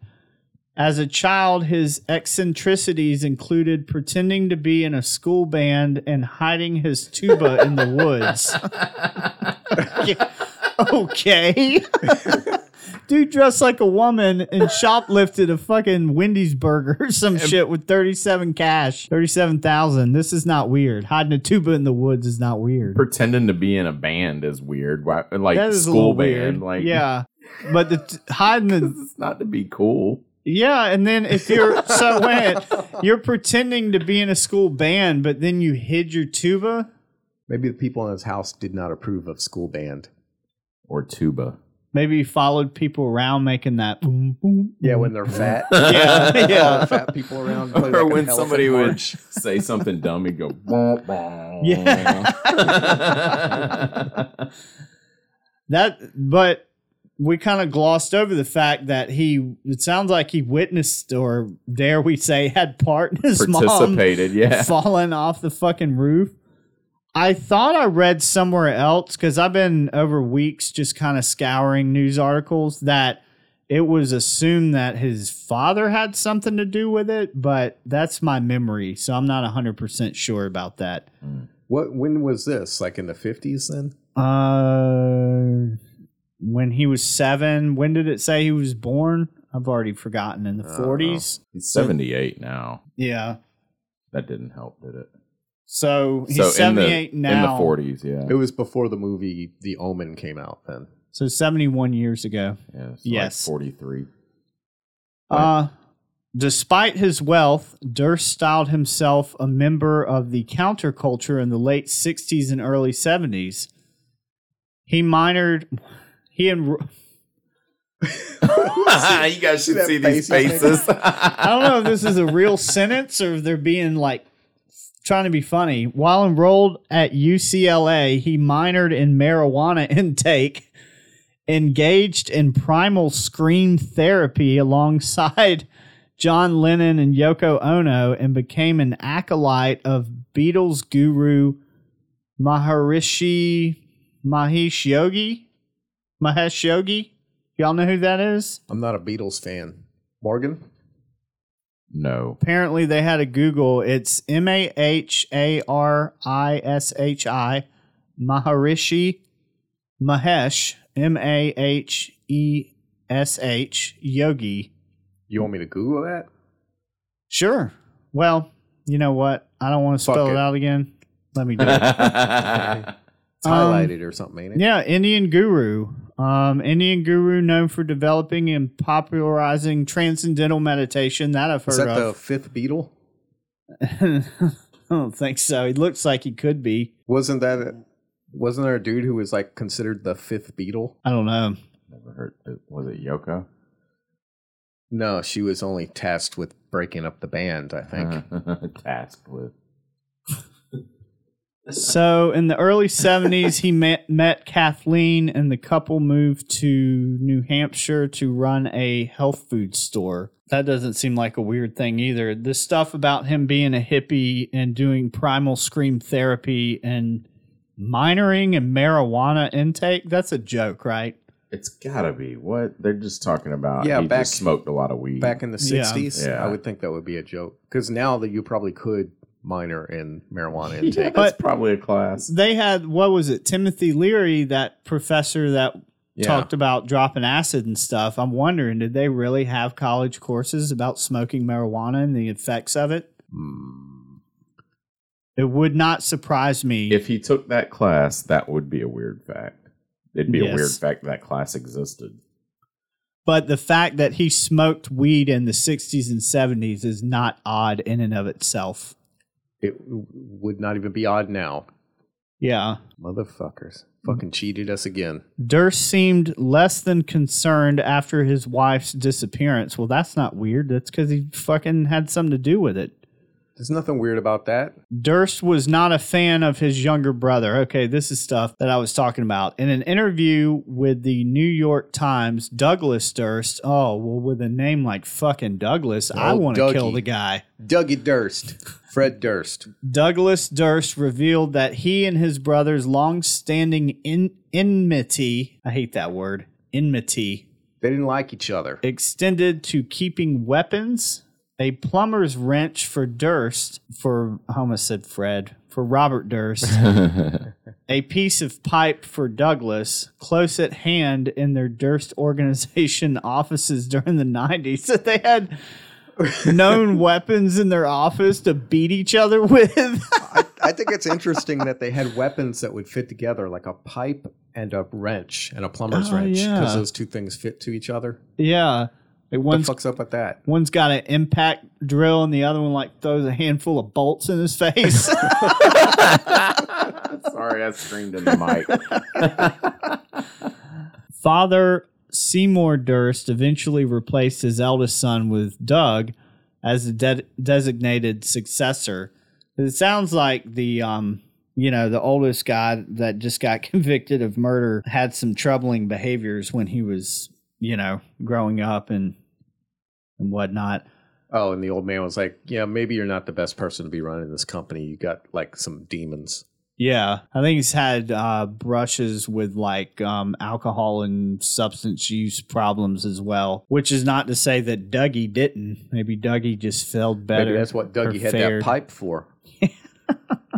As a child, his eccentricities included pretending to be in a school band and hiding his tuba in the woods. okay. Dude dressed like a woman and shoplifted a fucking Wendy's burger or some shit with 37 cash. 37,000. This is not weird. Hiding a tuba in the woods is not weird. Pretending to be in a band is weird. Like That is school little band. weird. Like yeah. But the t- hiding the it's not to be cool. Yeah, and then if you're so wait, you're pretending to be in a school band, but then you hid your tuba. Maybe the people in his house did not approve of school band. Or tuba. Maybe you followed people around making that boom boom. Yeah, when they're fat. Yeah, yeah, fat people around. Or like when somebody would march. say something dumb, he'd go, "Bah, bah." that. But we kind of glossed over the fact that he. It sounds like he witnessed, or dare we say, had part in his mom participated. Yeah. falling off the fucking roof. I thought I read somewhere else because I've been over weeks just kind of scouring news articles that it was assumed that his father had something to do with it, but that's my memory, so I'm not 100% sure about that. What? When was this? Like in the fifties? Then Uh, when he was seven, when did it say he was born? I've already forgotten. In the 40s? He's 78 now. Yeah. That didn't help, did it? So he's so in 78 the, now. In the 40s, yeah. it was before the movie The Omen came out. Then So 71 years ago. yeah so Yes. Like 43. Uh, despite his wealth, Durst styled himself a member of the counterculture in the late 60s and early 70s. He minored. He and you guys should that see these faces. I don't know if this is a real sentence or if they're being like trying to be funny. While enrolled at UCLA, he minored in marijuana intake, engaged in primal scream therapy alongside John Lennon and Yoko Ono, and became an acolyte of Beatles guru Maharishi Mahesh Yogi. Mahesh Yogi. Y'all know who that is? I'm not a Beatles fan. Morgan. No. apparently they had a Google. It's M A H A R I S H I Maharishi Mahesh M A H E S H Yogi. You want me to Google that? Sure. Well, you know what? I don't want to Fuck spell it. it. out again. Let me do it. It's Um, highlighted or something, ain't it? yeah, Indian guru. Um, Indian guru known for developing and popularizing transcendental meditation. That I've heard Is that of. the fifth Beatle? I don't think so. He looks like he could be. Wasn't that? A, wasn't there a dude who was like considered the fifth Beatle? I don't know. Never heard. Was it Yoko? No, she was only tasked with breaking up the band. I think. Tasked with. So in the early 70s, he met, met Kathleen, and the couple moved to New Hampshire to run a health food store. That doesn't seem like a weird thing either. This stuff about him being a hippie and doing primal scream therapy and minoring and marijuana intake, that's a joke, right? It's gotta be what they're just talking about. Yeah, he back- just smoked a lot of weed. Back in the Yeah. sixties, Yeah. I would think that would be a joke because now that you probably could minor in marijuana intake. That's But- probably a class. They had, what was it, Timothy Leary, that professor that Yeah. talked about dropping acid and stuff. I'm wondering, did they really have college courses about smoking marijuana and the effects of it? Hmm. It would not surprise me. If he took that class, that would be a weird fact. It'd be a weird fact that class existed. but the fact that he smoked weed in the 60s and 70s is not odd in and of itself. It would not even be odd now. Yeah. Motherfuckers. Fucking cheated us again. Durst seemed less than concerned after his wife's disappearance. Well, that's not weird. That's because he fucking had something to do with it. There's nothing weird about that. Durst was not a fan of his younger brother. Okay, this is stuff that I was talking about. In an interview with the New York Times, Douglas Durst, oh, well, with a name like fucking Douglas, I Oh, want to kill the guy. Dougie Durst. Fred Durst. Douglas Durst revealed that he and his brother's long-standing in- enmity, I hate that word, enmity, They didn't like each other. extended to keeping weapons, a plumber's wrench for Durst, for I almost said Fred, for Robert Durst, a piece of pipe for Douglas, close at hand in their Durst organization offices during the 90s. that they had known weapons in their office to beat each other with. I, I think it's interesting that they had weapons that would fit together, like a pipe and a wrench and a plumber's Oh, wrench, because yeah. those two things fit to each other. yeah. Like What the fuck's up with that? one's got an impact drill, and the other one like throws a handful of bolts in his face. Sorry, I screamed in the mic. Father Seymour Durst eventually replaced his eldest son with Doug as the de- designated successor. It sounds like the um, you know, the oldest guy that just got convicted of murder had some troubling behaviors when he was, you know, growing up and and whatnot. Oh, and the old man was like, "Yeah, maybe you're not the best person to be running this company. You got like some demons." Yeah, I think he's had uh, brushes with like um, alcohol and substance use problems as well. Which is not to say that Dougie didn't. Maybe Dougie just felt better. Maybe that's what Dougie had fared. that pipe for.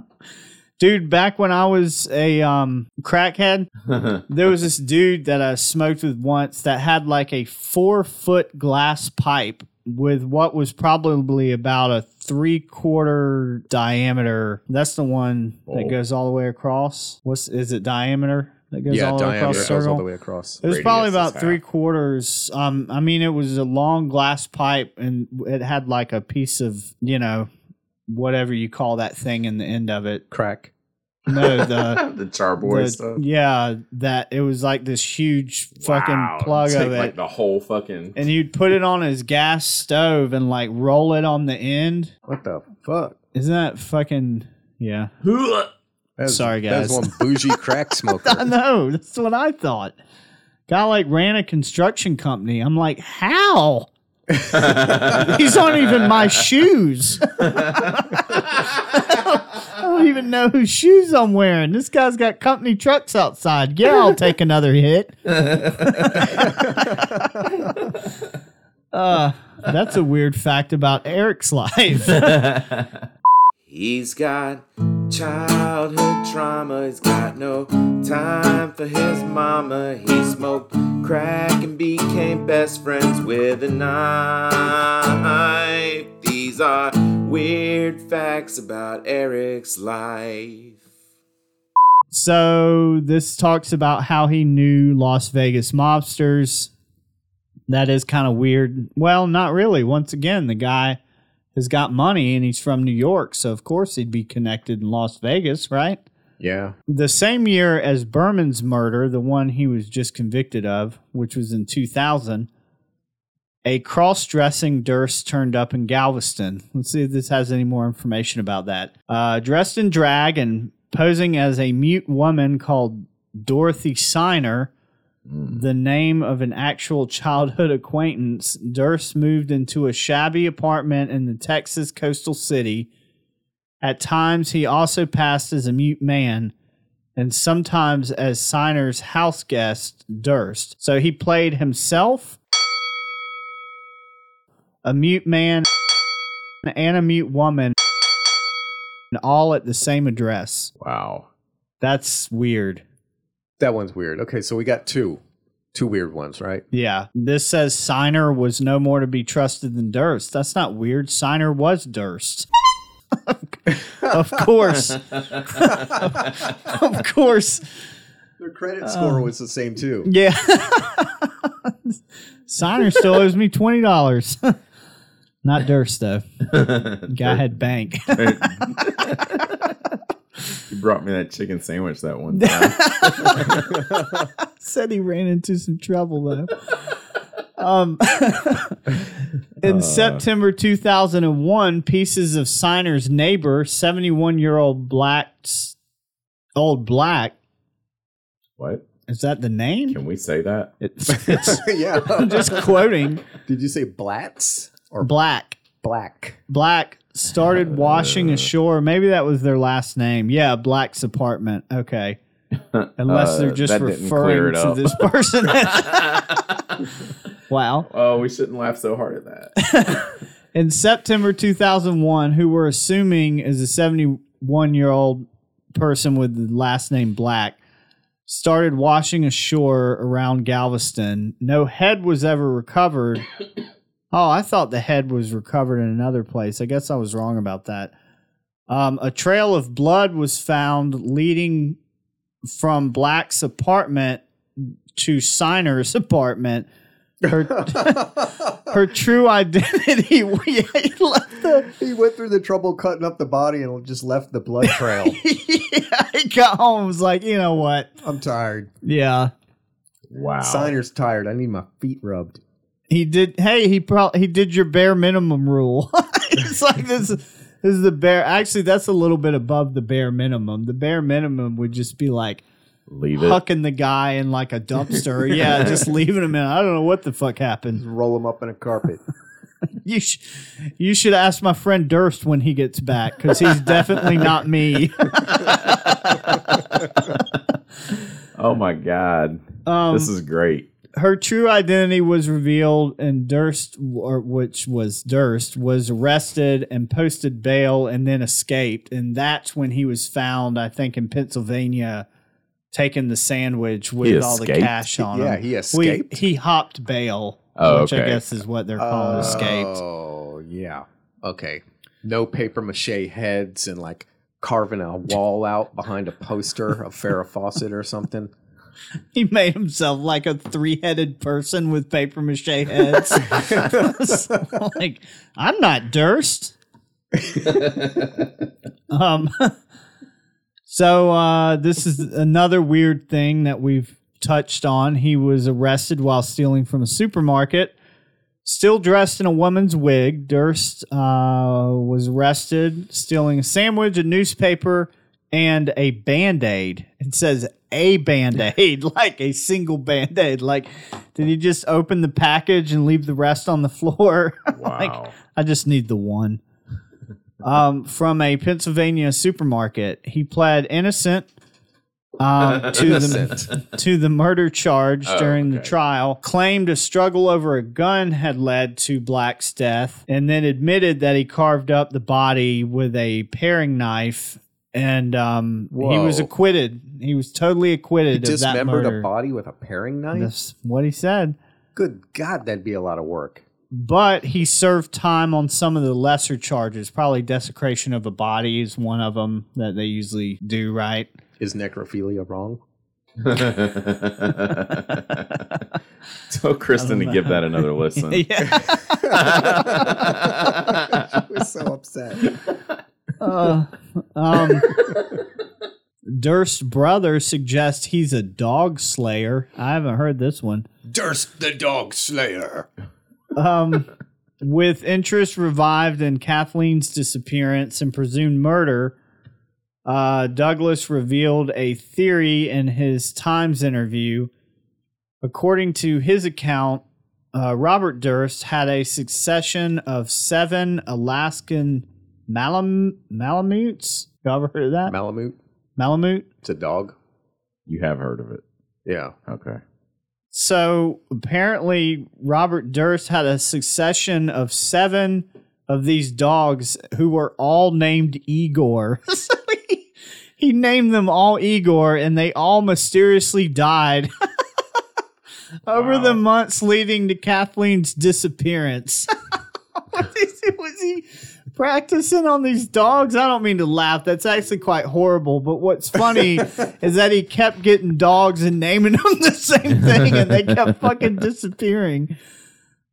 Dude, back when I was a um, crackhead, there was this dude that I smoked with once that had like a four foot glass pipe with what was probably about a three quarter diameter. That's the one that Oh. goes all the way across. What's is it diameter that goes yeah, all the way across goes all the way across. It was Radius probably about three quarters. Um, I mean, it was a long glass pipe, and it had like a piece of you know whatever you call that thing in the end of it. Crack. No, the the Chore Boy the- stuff. Yeah, that it was like this huge fucking Wow. plug Take, of it. like the whole fucking. and you'd put it on his gas stove and like roll it on the end. What the fuck? Isn't that fucking yeah? That's, Sorry, guys. That's one bougie crack smoker. I know. That's what I thought. Guy like ran a construction company. I'm like, how? These aren't even my shoes. I don't even know whose shoes I'm wearing. This guy's got company trucks outside. Yeah, I'll take another hit. uh, that's a weird fact about Eric's life. He's got childhood trauma. He's got no time for his mama. He smoked crack and became best friends with a knife. These are weird facts about Eric's life. So this talks about how he knew Las Vegas mobsters. That is kind of weird. Well, not really. Once again, the guy has got money and he's from New York, so of course he'd be connected in Las Vegas, right? Yeah. The same year as Berman's murder, the one he was just convicted of, which was in 2000, a cross dressing Durst turned up in Galveston. Let's see if this has any more information about that. Uh, dressed in drag and posing as a mute woman called Dorothy Ciner, the name of an actual childhood acquaintance, Durst moved into a shabby apartment in the Texas coastal city. At times, he also passed as a mute man and sometimes as Ciner's house guest, Durst. So he played himself, a mute man, and a mute woman, and all at the same address. Wow. That's weird. That one's weird. Okay, so we got two. Two weird ones, right? Yeah. This says Ciner was no more to be trusted than Durst. That's not weird. Signer was Durst. of course. of course. Their credit score um, was the same too. Yeah. Ciner still owes me twenty dollars. Not Durst though. Guy had bank. He brought me that chicken sandwich that one time. Said he ran into some trouble though. Um, in September 2001, pieces of Ciner's neighbor, 71 year old black, old black, what? is that the name? Can we say that? It's, it's yeah. I'm just quoting. Did you say blats or Black. black? Black started washing ashore. Maybe that was their last name. Yeah, Black's apartment. Okay. Unless Uh, they're just that didn't clear referring to up. this person. Wow. Oh, we shouldn't laugh so hard at that. In September 2001, who we're assuming is a 71 year old person with the last name Black, started washing ashore around Galveston. No head was ever recovered. Oh, I thought the head was recovered in another place. I guess I was wrong about that. Um, a trail of blood was found leading from Black's apartment to Ciner's apartment. Her, her true identity. yeah, he left the. he went through the trouble cutting up the body and just left the blood trail. yeah, he got home. and Was like, you know what? I'm tired. Yeah, Wow. Ciner's tired. I need my feet rubbed. he did. Hey, he probably he did your bare minimum rule. it's like this. This is the bare. Actually, that's a little bit above the bare minimum. The bare minimum would just be like Leave it. hucking the guy in like a dumpster. yeah, just leaving him in. I don't know what the fuck happened. Roll him up in a carpet. You sh- you should ask my friend Durst when he gets back because he's definitely not me. Oh my god. Um, this is great. her true identity was revealed, and Durst, or which was Durst, was arrested and posted bail, and then escaped. And that's when he was found, I think, in Pennsylvania, taking the sandwich with all the cash on Yeah, him. he We- escaped? he hopped bail, Oh, which I guess is what they're calling escaped. Oh, yeah. Okay. No paper mache heads and like carving a wall out behind a poster of Farrah Fawcett or something. He made himself like a three-headed person with paper mache heads. like, I'm not Durst. um, so uh, this is another weird thing that we've touched on. He was arrested while stealing from a supermarket. Still dressed in a woman's wig, Durst uh, was arrested stealing a sandwich, a newspaper, and a band aid. It says a band aid, like a single band aid. Like, did he just open the package and leave the rest on the floor? like, Wow. I just need the one. Um, from a Pennsylvania supermarket, he pled innocent um, to the to the murder charge during the trial. Claimed a struggle over a gun had led to Black's death, and then admitted that he carved up the body with a paring knife. And um, he was acquitted. He was totally acquitted of that Dismembered murder. a body with a paring knife? That's what he said. Good God, that'd be a lot of work. But he served time on some of the lesser charges. Probably desecration of a body is one of them that they usually do, right? Is necrophilia wrong? Tell Kristen to give that another listen. yeah. I was so upset. Uh, um, Durst's brother suggests he's a dog slayer. I haven't heard this one. Durst the dog slayer. Um, with interest revived in Kathleen's disappearance and presumed murder, uh, Douglas revealed a theory in his Times interview. According to his account, uh, Robert Durst had a succession of seven Alaskan Malam- Malamutes. You ever heard of that? Malamute. Malamute. It's a dog. You have heard of it. Yeah. Okay. So apparently, Robert Durst had a succession of seven of these dogs who were all named Igor. So he, he named them all Igor, and they all mysteriously died over the months leading to Kathleen's disappearance. was, he, was he practicing on these dogs? I don't mean to laugh. That's actually quite horrible. But what's funny is that he kept getting dogs and naming them the same thing, and they kept fucking disappearing.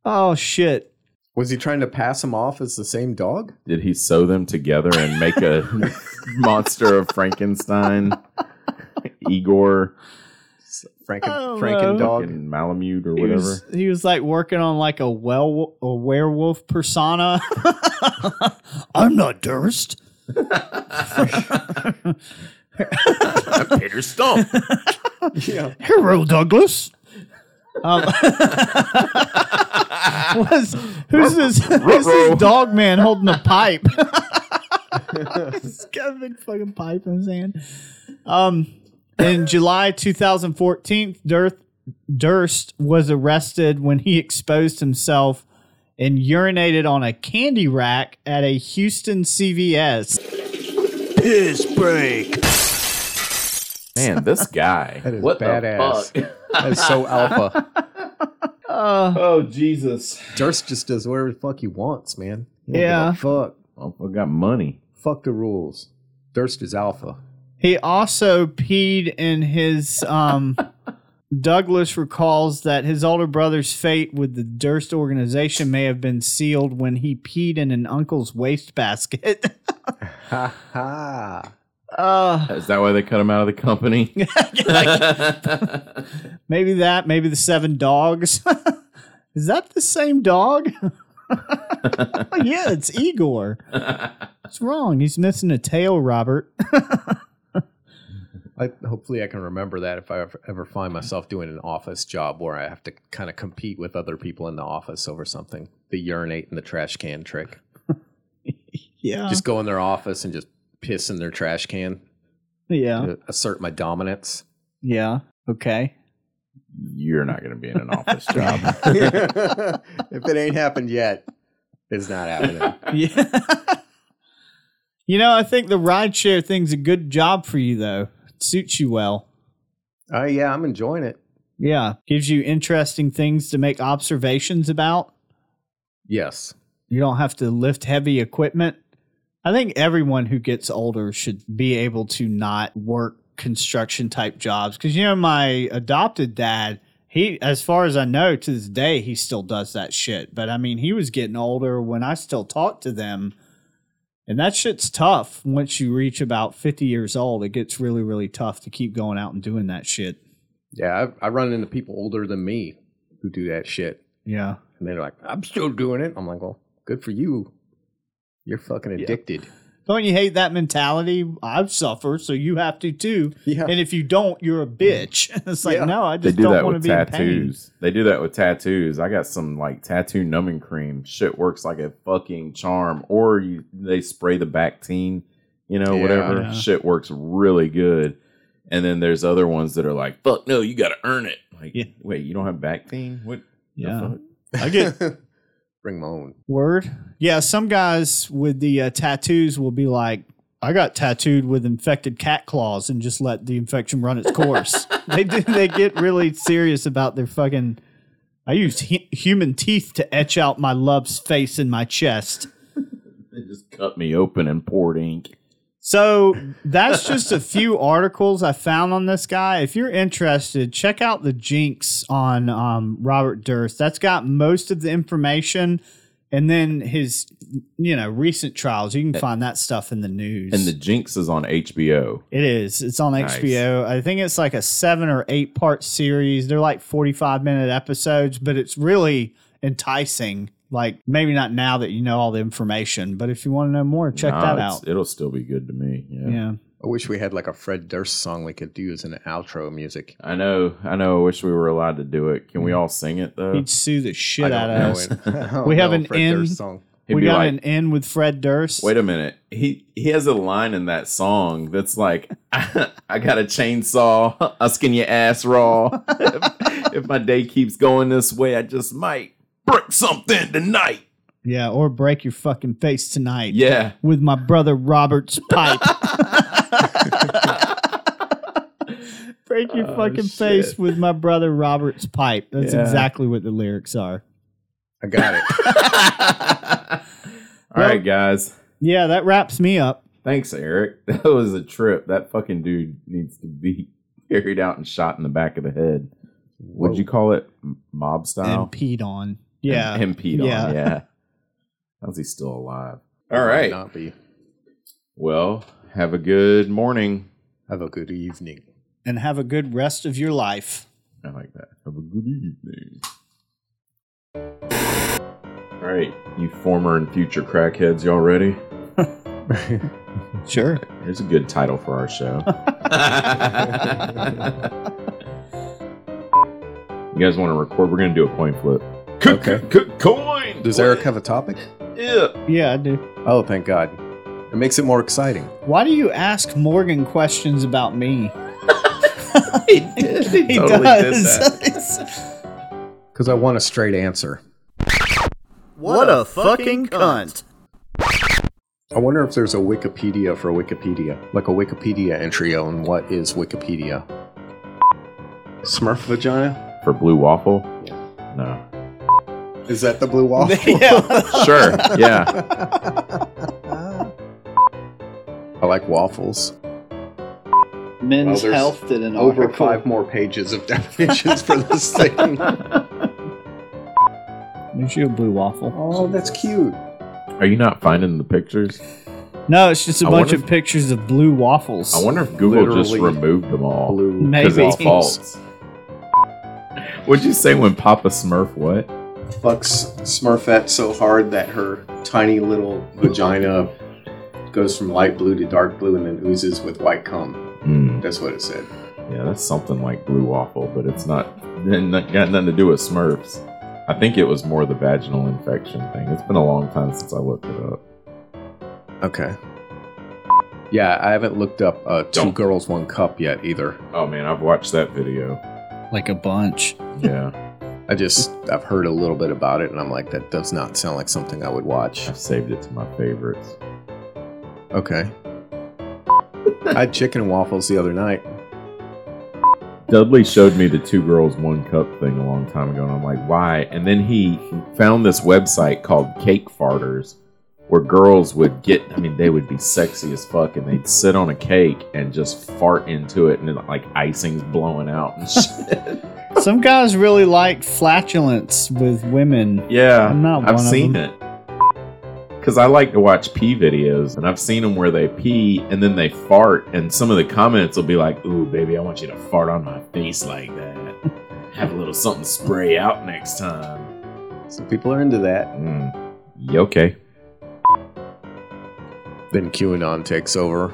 Oh shit! Was he trying to pass him off as the same dog? Did he sew them together and make a monster of Frankenstein? Igor Franken, Oh, Franken no. dog. fucking Malamute or He whatever. was, he was like working on like a well a werewolf persona. I'm not Durst. I'm Peter Stump. Yeah. Hero Douglas. Um, was, who's this? Who's this dog man holding a pipe? He's got a big fucking pipe in his hand. Um, in July 2014, Durst, Durst was arrested when he exposed himself and urinated on a candy rack at a Houston CVS. Piss break. Man, this guy. That is what badass. the? That is so alpha. Uh, oh Jesus! Durst just does whatever the fuck he wants, man. He don't give a Yeah. Fuck. Oh, we got money. Fuck the rules. Durst is alpha. He also peed in his um Douglas recalls that his older brother's fate with the Durst organization may have been sealed when he peed in an uncle's wastebasket. Ha ha. uh, Is that why they cut him out of the company? maybe that, maybe the seven dogs. Is that the same dog? yeah, it's Igor. What's wrong? He's missing a tail, Robert. I, hopefully, I can remember that if I ever, ever find myself doing an office job where I have to kind of compete with other people in the office over something. The urinate in the trash can trick. yeah. Just go in their office and just piss in their trash can. yeah. Uh, assert my dominance. Yeah. Okay. You're not going to be in an office job. if it ain't happened yet, it's not happening. Yeah. you know, I think the rideshare thing's a good job for you, though. It suits you well. Oh yeah, I'm enjoying it. Yeah. Gives you interesting things to make observations about. Yes. You don't have to lift heavy equipment. I think everyone who gets older should be able to not work construction type jobs. Because, you know, my adopted dad, he, as far as I know, to this day, he still does that shit. But I mean, he was getting older when I still talked to them. And that shit's tough. Once you reach about 50 years old, it gets really, really tough to keep going out and doing that shit. Yeah, I, I run into people older than me who do that shit, Yeah. and they're like, "I'm still doing it." I'm like, "Well, good for you. You're fucking addicted." Don't you hate that mentality? I've suffered, so you have to too. Yeah. And if you don't, you're a bitch. It's like, Yeah. no, I they just do don't want to with be in pain. tattoos. They do that with tattoos. I got some like tattoo numbing cream. Shit works like a fucking charm. Or you they spray the back Bactine, you know, Yeah. whatever. Yeah. Shit works really good. And then there's other ones that are like, fuck no, you got to earn it. Like, Yeah. wait, you don't have back Bactine? What? the Yeah. fuck? I get Bring my own. word. Yeah, some guys with the uh, tattoos will be like, I got tattooed with infected cat claws and just let the infection run its course. they do. They get really serious about their fucking. I use hu- human teeth to etch out my love's face in my chest. They just cut me open and poured ink. So that's just a few articles I found on this guy. If you're interested, check out the Jinx on um, Robert Durst. That's got most of the information, and then his, you know, recent trials. You can find that stuff in the news. And the Jinx is on HBO. it is. It's on Nice. HBO. I think it's like a seven or eight part series. They're like 45 minute episodes, but it's really enticing. Like maybe not now that you know all the information, but if you want to know more, check Nah, that out. It'll still be good to me. Yeah. Yeah. I wish we had like a Fred Durst song we could do as an outro music. I know. I know. I wish we were allowed to do it. Can we mm. all sing it though? He'd sue the shit I out don't of us. it. I don't We have an Fred in- Durst song. He'd we got like, an end with Fred Durst. Wait a minute. He he has a line in that song that's like, "I got a chainsaw, I'll skin your ass raw. if, if my day keeps going this way, I just might break something tonight." Yeah, or break your fucking face tonight. Yeah. With my brother Robert's pipe. break your Oh, fucking shit. face with my brother Robert's pipe. That's Yeah. exactly what the lyrics are. I got it. All right, guys. Yeah, that wraps me up. Thanks, Eric. That was a trip. That fucking dude needs to be carried out and shot in the back of the head. Would you call it mob style? And peed on. Yeah. Him peed Yeah. on. Yeah. How's he still alive? All right. Not be. Well, have a good morning. Have a good evening. And have a good rest of your life. I like that. Have a good evening. All right, you former and future crackheads, y'all ready? Sure. Here's a good title for our show. you guys want to record? We're going to do a coin flip. Okay. Coin! Does Eric have a topic? Yeah. Yeah, I do. Oh, thank God. It makes it more exciting. Why do you ask Morgan questions about me? he did. He, He totally does. did that. Because I want a straight answer. what a fucking cunt. I wonder if there's a Wikipedia for Wikipedia, like a Wikipedia entry on what is Wikipedia. Smurf vagina? For blue waffle? No. Is that the blue waffle? yeah. Sure. Yeah. I like waffles. men's there's health did an Over article. five more pages of definitions for this thing. There's you a blue waffle. Oh, that's cute. Are you not finding the pictures? No, it's just a I bunch of if- pictures of blue waffles. I wonder if Google just removed them all Blue. Maybe. because it's false. What'd you say when Papa Smurf what? Fucks Smurfette so hard that her tiny little vagina goes from light blue to dark blue and then oozes with white cum. Hmm. That's what it said. Yeah, that's something like blue waffle, but it's not, n- got nothing to do with Smurfs. I think it was more the vaginal infection thing. It's been a long time since I looked it up. Okay. Yeah, I haven't looked up uh, 2 Don't. girls, one cup yet either. Oh man, I've watched that video. like a bunch. Yeah, I just I've heard a little bit about it, and I'm like, that does not sound like something I would watch. I've saved it to my favorites. Okay. I had chicken and waffles the other night. Dudley showed me the two girls, one cup thing a long time ago, and I'm like, why? And then he found this website called Cake Farters, where girls would get, I mean, they would be sexy as fuck, and they'd sit on a cake and just fart into it, and then, like icing's blowing out and shit. Some guys really like flatulence with women. yeah, I'm not I've one of seen them. it. Because I like to watch pee videos, and I've seen them where they pee and then they fart, and some of the comments will be like, "Ooh, baby, I want you to fart on my face like that. Have a little something spray out next time." Some people are into that. Mm. Yeah, okay. Then QAnon takes over.